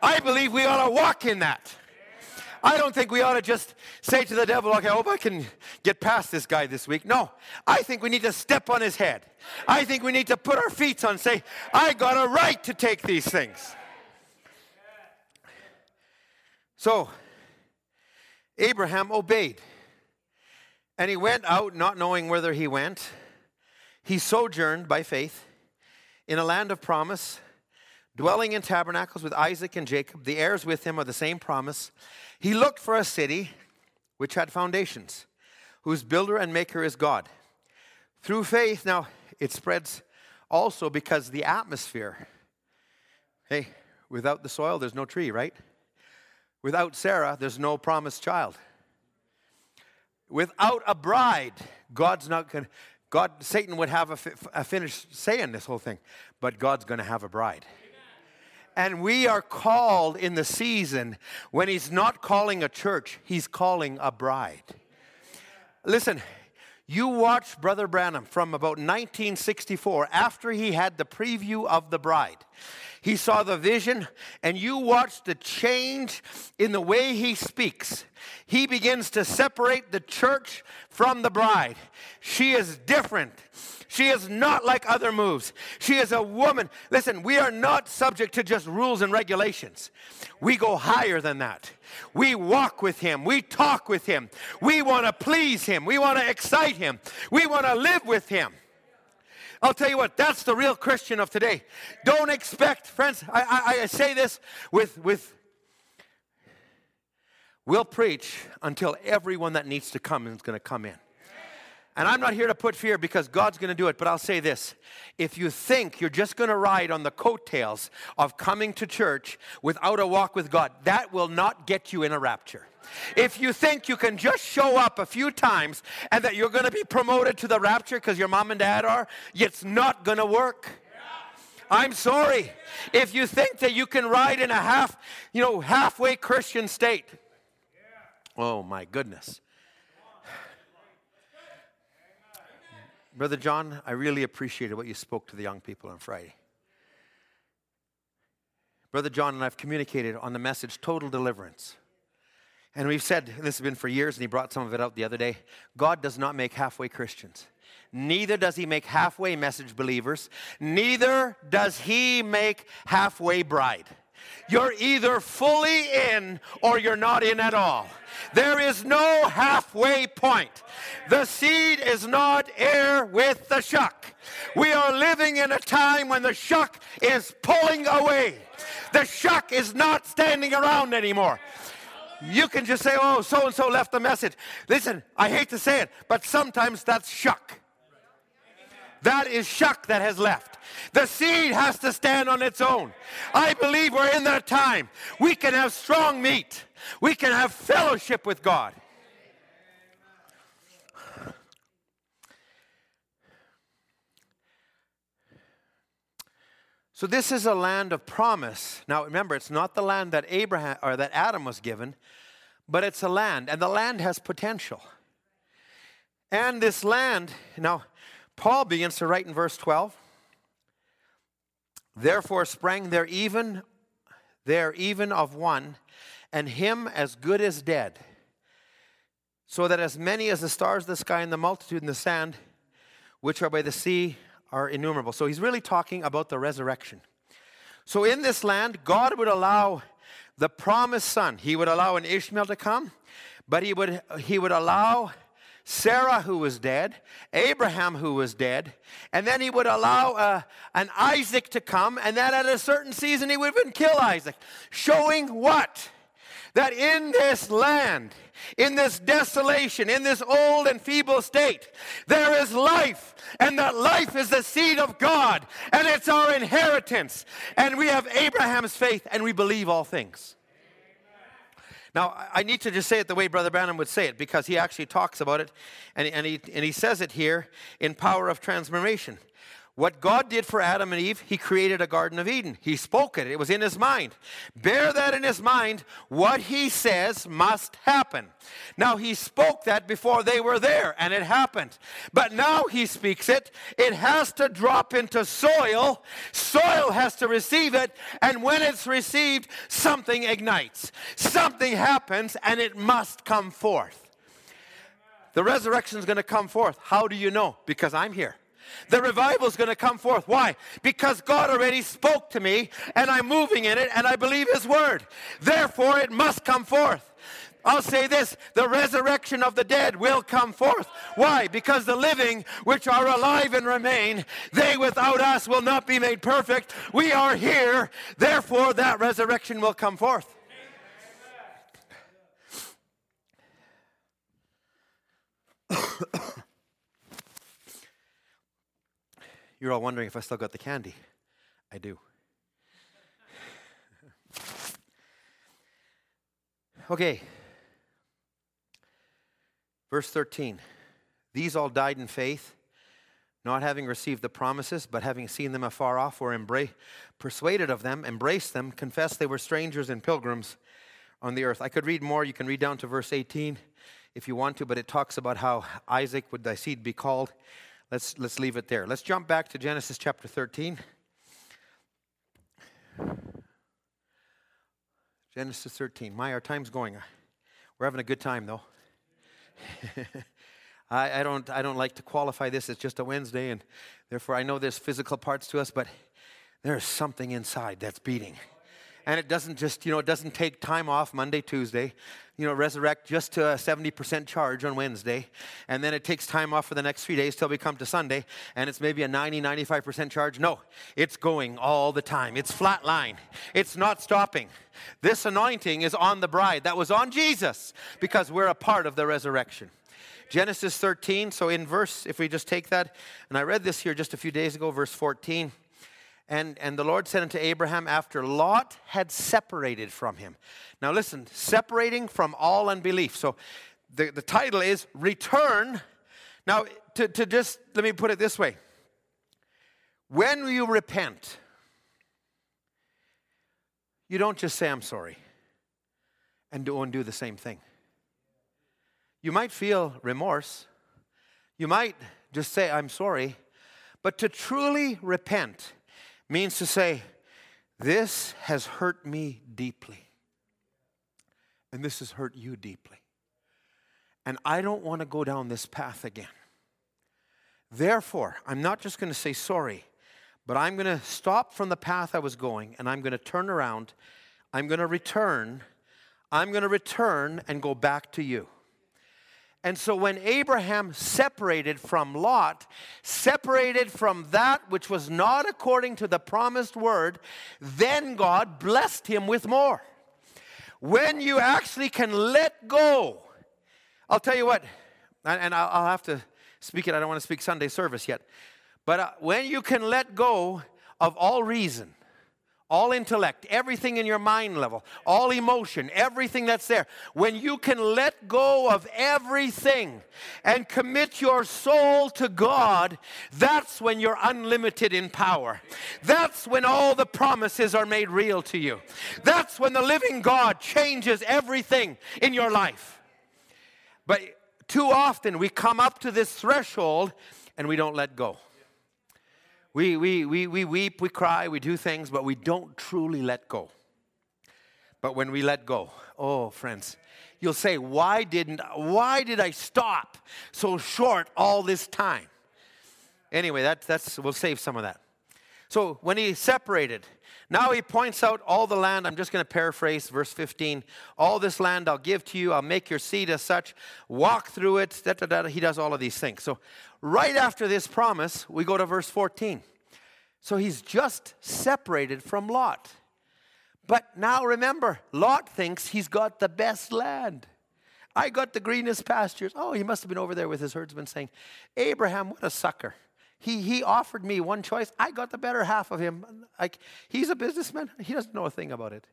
I believe we ought to walk in that. I don't think we ought to just say to the devil, okay, I hope I can get past this guy this week. No, I think we need to step on his head. I think we need to put our feet on say, I got a right to take these things. So, Abraham obeyed. And he went out not knowing whither he went. He sojourned by faith in a land of promise, dwelling in tabernacles with Isaac and Jacob, the heirs with him of the same promise. He looked for a city which had foundations, whose builder and maker is God. Through faith, now it spreads also because the atmosphere. Hey, without the soil, there's no tree, right? Without Sarah, there's no promised child. Without a bride, God's not going to. God, Satan would have a, fi- a finished say in this whole thing, but God's going to have a bride. And we are called in the season when He's not calling a church, He's calling a bride. Listen, you watch Brother Branham from about 1964 after he had the preview of the bride. He saw the vision, and you watch the change in the way he speaks. He begins to separate the church from the bride. She is different. She is not like other moves. She is a woman. Listen, we are not subject to just rules and regulations. We go higher than that. We walk with Him. We talk with Him. We want to please Him. We want to excite Him. We want to live with Him. I'll tell you what, that's the real Christian of today. Don't expect, friends, I, I, I say this with, with, we'll preach until everyone that needs to come is going to come in. And I'm not here to put fear because God's going to do it, but I'll say this. If you think you're just going to ride on the coattails of coming to church without a walk with God, that will not get you in a rapture. If you think you can just show up a few times and that you're going to be promoted to the rapture because your mom and dad are, it's not going to work. I'm sorry. If you think that you can ride in a half, you know, halfway Christian state. Oh my goodness. Brother John, I really appreciated what you spoke to the young people on Friday. Brother John and I have communicated on the message total deliverance. And we've said, and this has been for years, and he brought some of it out the other day God does not make halfway Christians. Neither does he make halfway message believers. Neither does he make halfway bride. You're either fully in or you're not in at all. There is no halfway point. The seed is not heir with the shuck. We are living in a time when the shuck is pulling away. The shuck is not standing around anymore. You can just say, oh, so and so left the message. Listen, I hate to say it, but sometimes that's shuck. That is shuck that has left. The seed has to stand on its own. I believe we're in that time. We can have strong meat, we can have fellowship with God. So this is a land of promise. Now remember, it's not the land that Abraham or that Adam was given, but it's a land, and the land has potential. And this land, now Paul begins to write in verse 12. Therefore sprang there even there even of one, and him as good as dead, so that as many as the stars of the sky and the multitude in the sand, which are by the sea, are innumerable. So he's really talking about the resurrection. So in this land, God would allow the promised son, he would allow an Ishmael to come, but he would, he would allow Sarah, who was dead, Abraham, who was dead, and then he would allow uh, an Isaac to come, and then at a certain season he would even kill Isaac. Showing what? That in this land, in this desolation, in this old and feeble state, there is life, and that life is the seed of God, and it's our inheritance. And we have Abraham's faith, and we believe all things. Now, I need to just say it the way Brother Branham would say it because he actually talks about it and, and, he, and he says it here in Power of Transformation. What God did for Adam and Eve, He created a Garden of Eden. He spoke it, it was in His mind. Bear that in His mind. What He says must happen. Now, He spoke that before they were there, and it happened. But now He speaks it. It has to drop into soil. Soil has to receive it, and when it's received, something ignites. Something happens, and it must come forth. The resurrection is going to come forth. How do you know? Because I'm here. The revival is going to come forth. Why? Because God already spoke to me and I'm moving in it and I believe His word. Therefore, it must come forth. I'll say this the resurrection of the dead will come forth. Why? Because the living, which are alive and remain, they without us will not be made perfect. We are here. Therefore, that resurrection will come forth. You're all wondering if I still got the candy. I do. okay. Verse 13. These all died in faith, not having received the promises, but having seen them afar off, were embra- persuaded of them, embraced them, confessed they were strangers and pilgrims on the earth. I could read more. You can read down to verse 18 if you want to, but it talks about how Isaac would thy seed be called. Let's, let's leave it there. Let's jump back to Genesis chapter 13. Genesis 13. My, our time's going. We're having a good time, though. I, I, don't, I don't like to qualify this as just a Wednesday, and therefore I know there's physical parts to us, but there's something inside that's beating and it doesn't just, you know, it doesn't take time off Monday, Tuesday, you know, resurrect just to a 70% charge on Wednesday, and then it takes time off for the next three days till we come to Sunday, and it's maybe a 90, 95% charge. No, it's going all the time. It's flat line. It's not stopping. This anointing is on the bride. That was on Jesus because we're a part of the resurrection. Genesis 13, so in verse, if we just take that, and I read this here just a few days ago, verse 14. And, and the Lord said unto Abraham, after Lot had separated from him. Now listen, separating from all unbelief. So the, the title is Return. Now, to, to just, let me put it this way. When you repent, you don't just say, I'm sorry, and do and do the same thing. You might feel remorse. You might just say, I'm sorry. But to truly repent, means to say, This has hurt me deeply. And this has hurt you deeply. And I don't want to go down this path again. Therefore, I'm not just going to say sorry, but I'm going to stop from the path I was going and I'm going to turn around. I'm going to return. I'm going to return and go back to you. And so when Abraham separated from Lot, separated from that which was not according to the promised word, then God blessed him with more. When you actually can let go, I'll tell you what, and I'll have to speak it, I don't want to speak Sunday service yet, but uh, when you can let go of all reason, all intellect, everything in your mind level, all emotion, everything that's there, when you can let go of everything and commit your soul to God, that's when you're unlimited in power. That's when all the promises are made real to you. That's when the living God changes everything in your life. But too often we come up to this threshold and we don't let go. We, we, we, we weep, we cry, we do things, but we don't truly let go. But when we let go, oh, friends, you'll say, why didn't, why did I stop so short all this time? Anyway, that, that's, we'll save some of that. So when he separated, Now he points out all the land. I'm just going to paraphrase verse 15. All this land I'll give to you. I'll make your seed as such. Walk through it. Da, da, da. He does all of these things. So, right after this promise, we go to verse 14. So, he's just separated from Lot. But now remember, Lot thinks he's got the best land. I got the greenest pastures. Oh, he must have been over there with his herdsmen saying, Abraham, what a sucker. He, he offered me one choice. I got the better half of him. Like, he's a businessman. He doesn't know a thing about it.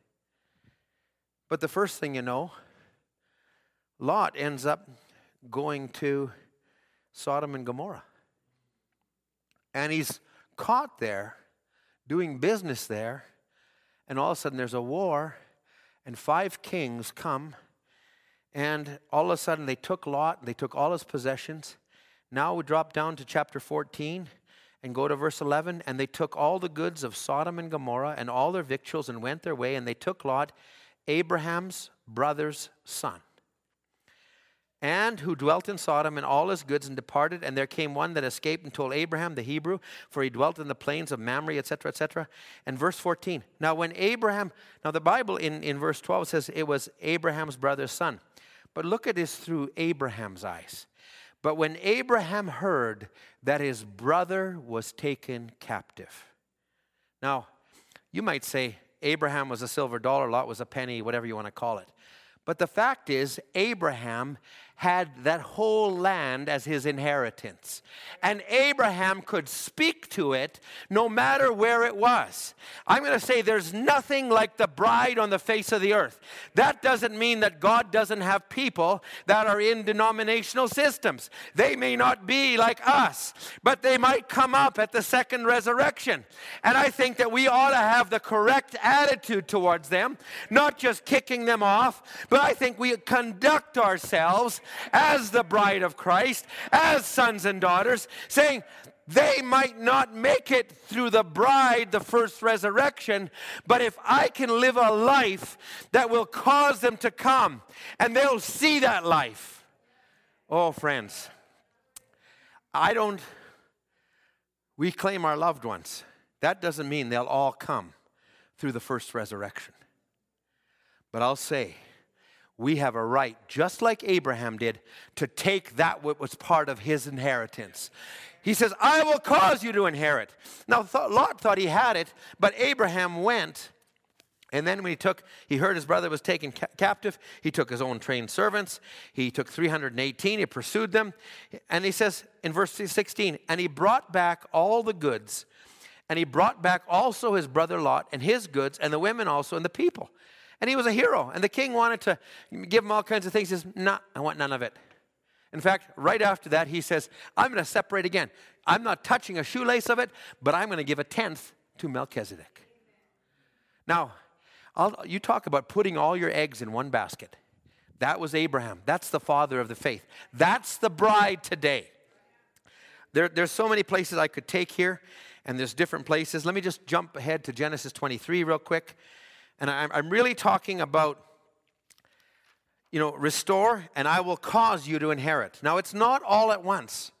But the first thing you know, Lot ends up going to Sodom and Gomorrah. And he's caught there, doing business there, and all of a sudden there's a war, and five kings come, and all of a sudden they took Lot, they took all his possessions, now we drop down to chapter 14 and go to verse 11. And they took all the goods of Sodom and Gomorrah and all their victuals and went their way. And they took Lot, Abraham's brother's son, and who dwelt in Sodom and all his goods and departed. And there came one that escaped and told Abraham the Hebrew, for he dwelt in the plains of Mamre, etc., etc. And verse 14. Now, when Abraham, now the Bible in, in verse 12 says it was Abraham's brother's son. But look at this through Abraham's eyes. But when Abraham heard that his brother was taken captive. Now, you might say Abraham was a silver dollar, Lot was a penny, whatever you want to call it. But the fact is, Abraham had that whole land as his inheritance. And Abraham could speak to it no matter where it was. I'm going to say there's nothing like the bride on the face of the earth. That doesn't mean that God doesn't have people that are in denominational systems. They may not be like us, but they might come up at the second resurrection. And I think that we ought to have the correct attitude towards them, not just kicking them off, but I think we conduct ourselves as the bride of Christ, as sons and daughters, saying, they might not make it through the bride, the first resurrection, but if I can live a life that will cause them to come and they'll see that life. Oh, friends, I don't, we claim our loved ones. That doesn't mean they'll all come through the first resurrection. But I'll say, we have a right, just like Abraham did, to take that what was part of his inheritance. He says, I will cause you to inherit. Now, Lot thought he had it, but Abraham went. And then when he took, he heard his brother was taken ca- captive. He took his own trained servants. He took 318. He pursued them. And he says in verse 16, and he brought back all the goods. And he brought back also his brother Lot and his goods, and the women also, and the people. And he was a hero. And the king wanted to give him all kinds of things. He says, No, nah, I want none of it. In fact, right after that, he says, I'm going to separate again. I'm not touching a shoelace of it, but I'm going to give a tenth to Melchizedek. Now, I'll, you talk about putting all your eggs in one basket. That was Abraham. That's the father of the faith. That's the bride today. There, there's so many places I could take here, and there's different places. Let me just jump ahead to Genesis 23 real quick. And I'm, I'm really talking about, you know, restore and I will cause you to inherit. Now, it's not all at once.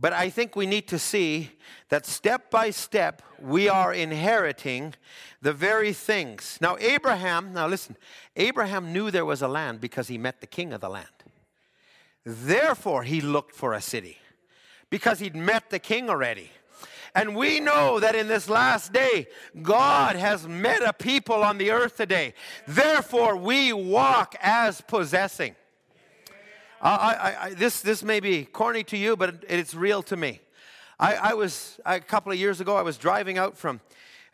But I think we need to see that step by step we are inheriting the very things. Now, Abraham, now listen, Abraham knew there was a land because he met the king of the land. Therefore, he looked for a city because he'd met the king already. And we know that in this last day, God has met a people on the earth today. Therefore, we walk as possessing. I, I, I, this, this may be corny to you, but it's real to me. I, was a couple of years ago. I was driving out from.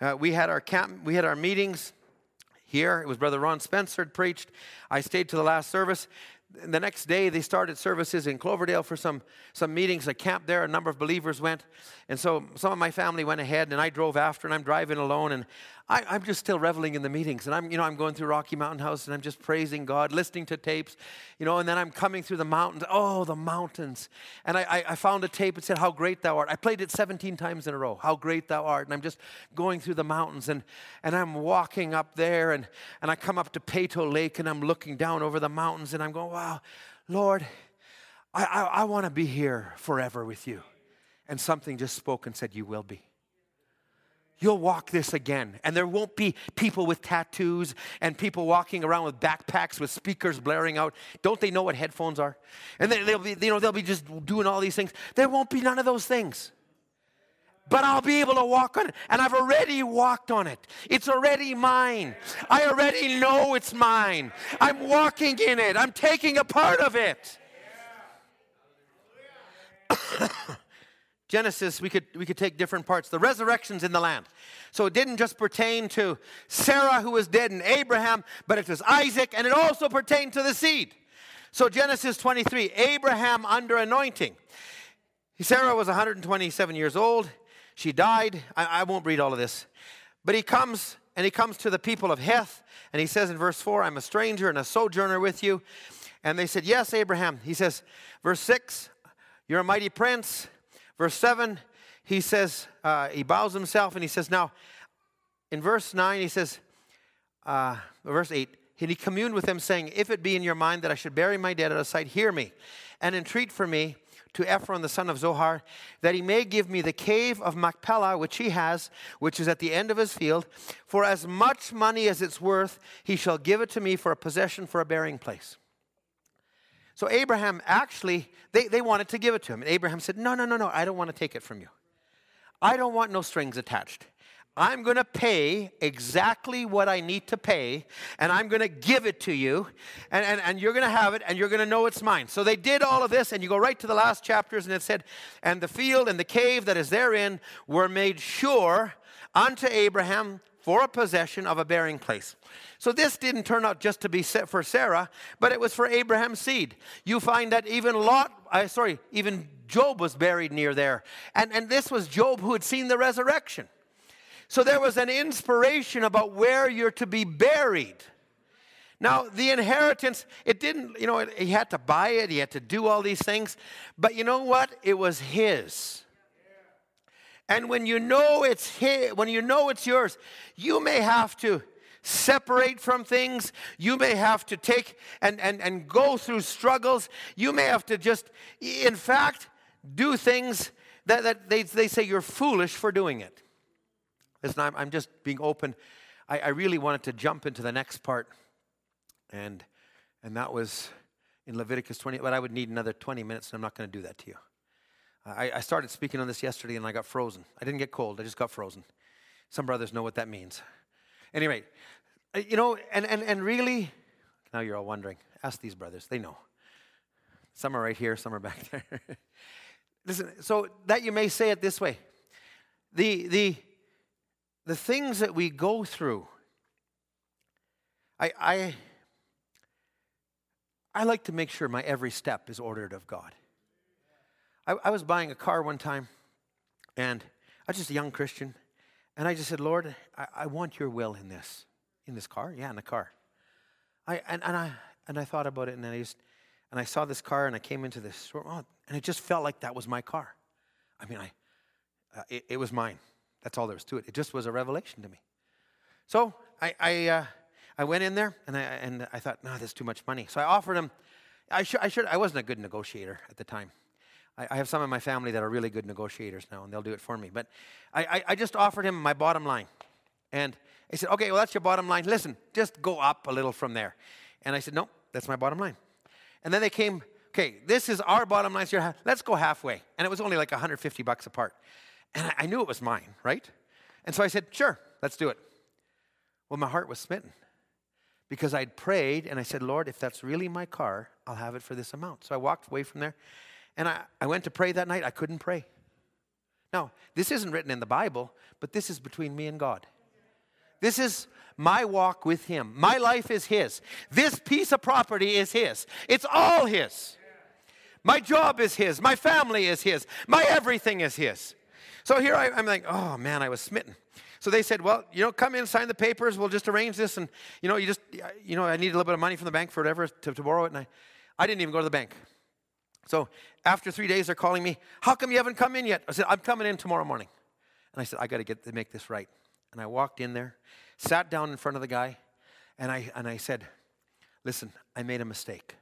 Uh, we had our camp. We had our meetings here. It was Brother Ron Spencer had preached. I stayed to the last service, the next day they started services in Cloverdale for some, some meetings. A camp there, a number of believers went. And so some of my family went ahead and I drove after and I'm driving alone and I, am just still reveling in the meetings. And I'm, you know, I'm going through Rocky Mountain House and I'm just praising God, listening to tapes, you know, and then I'm coming through the mountains. Oh, the mountains. And I, I, I found a tape that said, How great thou art. I played it 17 times in a row. How great thou art. And I'm just going through the mountains and, and I'm walking up there and, and I come up to Peyto Lake and I'm looking down over the mountains and I'm going, Wow, Lord, I, I, I want to be here forever with you. And something just spoke and said, You will be. You'll walk this again. And there won't be people with tattoos and people walking around with backpacks with speakers blaring out. Don't they know what headphones are? And they, will be, you know, they'll be just doing all these things. There won't be none of those things. But I'll be able to walk on it. And I've already walked on it. It's already mine. I already know it's mine. I'm walking in it. I'm taking a part of it. Genesis, we could, we could take different parts. The resurrection's in the land. So it didn't just pertain to Sarah, who was dead, and Abraham, but it was Isaac, and it also pertained to the seed. So Genesis 23, Abraham under anointing. Sarah was 127 years old. She died. I, I won't read all of this. But he comes, and he comes to the people of Heth, and he says in verse 4, I'm a stranger and a sojourner with you. And they said, Yes, Abraham. He says, verse 6, You're a mighty prince. Verse 7, he says, uh, he bows himself and he says, Now, in verse 9, he says, uh, verse 8, and he communed with them, saying, If it be in your mind that I should bury my dead out of sight, hear me, and entreat for me to Ephron the son of Zohar, that he may give me the cave of Machpelah, which he has, which is at the end of his field. For as much money as it's worth, he shall give it to me for a possession for a burying place. So Abraham actually, they, they wanted to give it to him. And Abraham said, No, no, no, no, I don't want to take it from you. I don't want no strings attached. I'm going to pay exactly what I need to pay, and I'm going to give it to you, and, and, and you're going to have it, and you're going to know it's mine. So they did all of this, and you go right to the last chapters, and it said, And the field and the cave that is therein were made sure unto Abraham for a possession of a bearing place. So this didn't turn out just to be set for Sarah, but it was for Abraham's seed. You find that even Lot, uh, sorry, even Job was buried near there. And, and this was Job who had seen the resurrection. So there was an inspiration about where you're to be buried. Now, the inheritance, it didn't, you know, he had to buy it, he had to do all these things, but you know what? It was his. And when you know it's his, when you know it's yours, you may have to separate from things. You may have to take and, and, and go through struggles. You may have to just, in fact, do things that, that they, they say you're foolish for doing it. Listen, I'm, I'm just being open. I, I really wanted to jump into the next part, and, and that was in Leviticus 20, but I would need another 20 minutes, and I'm not going to do that to you. I, I started speaking on this yesterday and I got frozen. I didn't get cold, I just got frozen. Some brothers know what that means. Anyway, uh, you know, and, and, and really, now you're all wondering. Ask these brothers, they know. Some are right here, some are back there. Listen, so that you may say it this way the, the, the things that we go through, I, I, I like to make sure my every step is ordered of God. I, I was buying a car one time, and I was just a young Christian, and I just said, Lord, I, I want your will in this. In this car? Yeah, in the car. I, and, and, I, and I thought about it, and I just, and I saw this car, and I came into this oh, and it just felt like that was my car. I mean, I, uh, it, it, was mine. That's all there was to it. It just was a revelation to me. So I, I, uh, I went in there, and I, and I thought, no, that's too much money. So I offered him. I should, I should. I wasn't a good negotiator at the time. I, I have some in my family that are really good negotiators now, and they'll do it for me. But I, I, I just offered him my bottom line. And he said, okay, well, that's your bottom line. Listen, just go up a little from there. And I said, no, that's my bottom line. And then they came, okay, this is our bottom line. So let's go halfway. And it was only like 150 bucks apart. And I, I knew it was mine, right? And so I said, sure, let's do it. Well, my heart was smitten because I'd prayed and I said, Lord, if that's really my car, I'll have it for this amount. So I walked away from there and I, I went to pray that night. I couldn't pray. Now, this isn't written in the Bible, but this is between me and God. This is my walk with Him. My life is His. This piece of property is His. It's all His. My job is His. My family is His. My everything is His. So here I, am like, oh man, I was smitten. So they said, well, you know, come in, sign the papers. We'll just arrange this. And, you know, you just, you know, I need a little bit of money from the bank for whatever to, to borrow it. And I, I didn't even go to the bank. So after three days, they're calling me, How come you haven't come in yet? I said, I'm coming in tomorrow morning. And I said, I got to get to make this right. And I walked in there, sat down in front of the guy, and I, and I said, Listen, I made a mistake.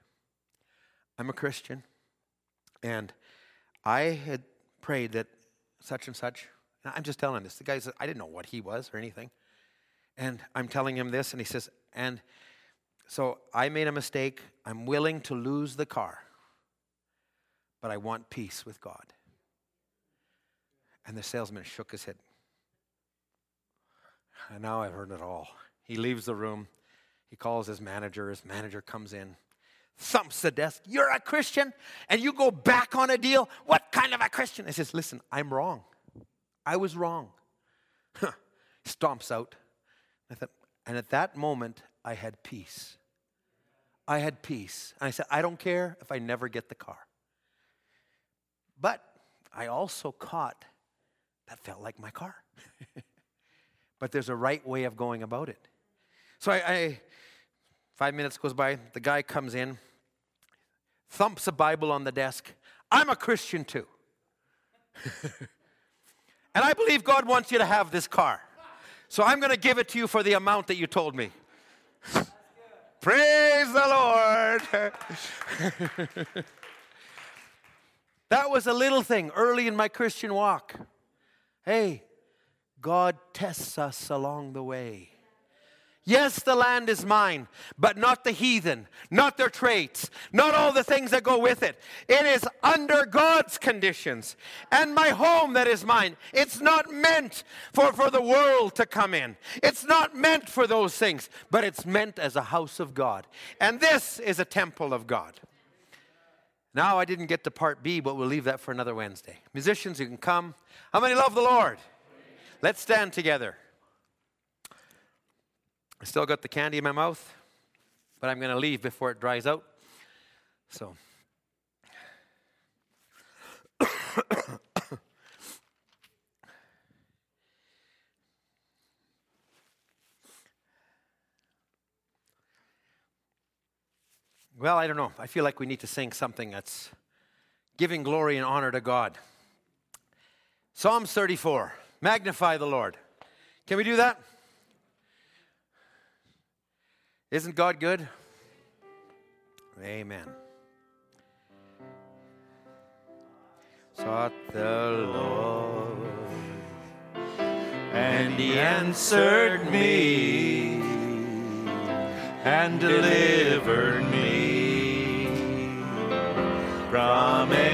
I'm a Christian, and I had prayed that such and such, And I'm just telling this. The guy said, I didn't know what he was or anything. And I'm telling him this, and he says, and so I made a mistake. I'm willing to lose the car, but I want peace with God. And the salesman shook his head. And now I've heard it all. He leaves the room. He calls his manager. His manager comes in, thumps the desk. You're a Christian and you go back on a deal? What kind of a Christian? He says, Listen, I'm wrong. I was wrong. Stomps out. Thought, and at that moment, I had peace. I had peace. And I said, I don't care if I never get the car. But I also caught that felt like my car. but there's a right way of going about it. So I, I, five minutes goes by, the guy comes in, thumps a Bible on the desk. I'm a Christian too. and I believe God wants you to have this car. So I'm going to give it to you for the amount that you told me. Praise the Lord. That was a little thing early in my Christian walk. Hey, God tests us along the way. Yes, the land is mine, but not the heathen, not their traits, not all the things that go with it. It is under God's conditions. And my home that is mine, it's not meant for, for the world to come in. It's not meant for those things, but it's meant as a house of God. And this is a temple of God. Now, I didn't get to part B, but we'll leave that for another Wednesday. Musicians, you can come. How many love the Lord? Let's stand together. I still got the candy in my mouth, but I'm going to leave before it dries out. So. Well, I don't know. I feel like we need to sing something that's giving glory and honor to God. Psalms 34 Magnify the Lord. Can we do that? Isn't God good? Amen. Sought the Lord, And he answered me and delivered me from every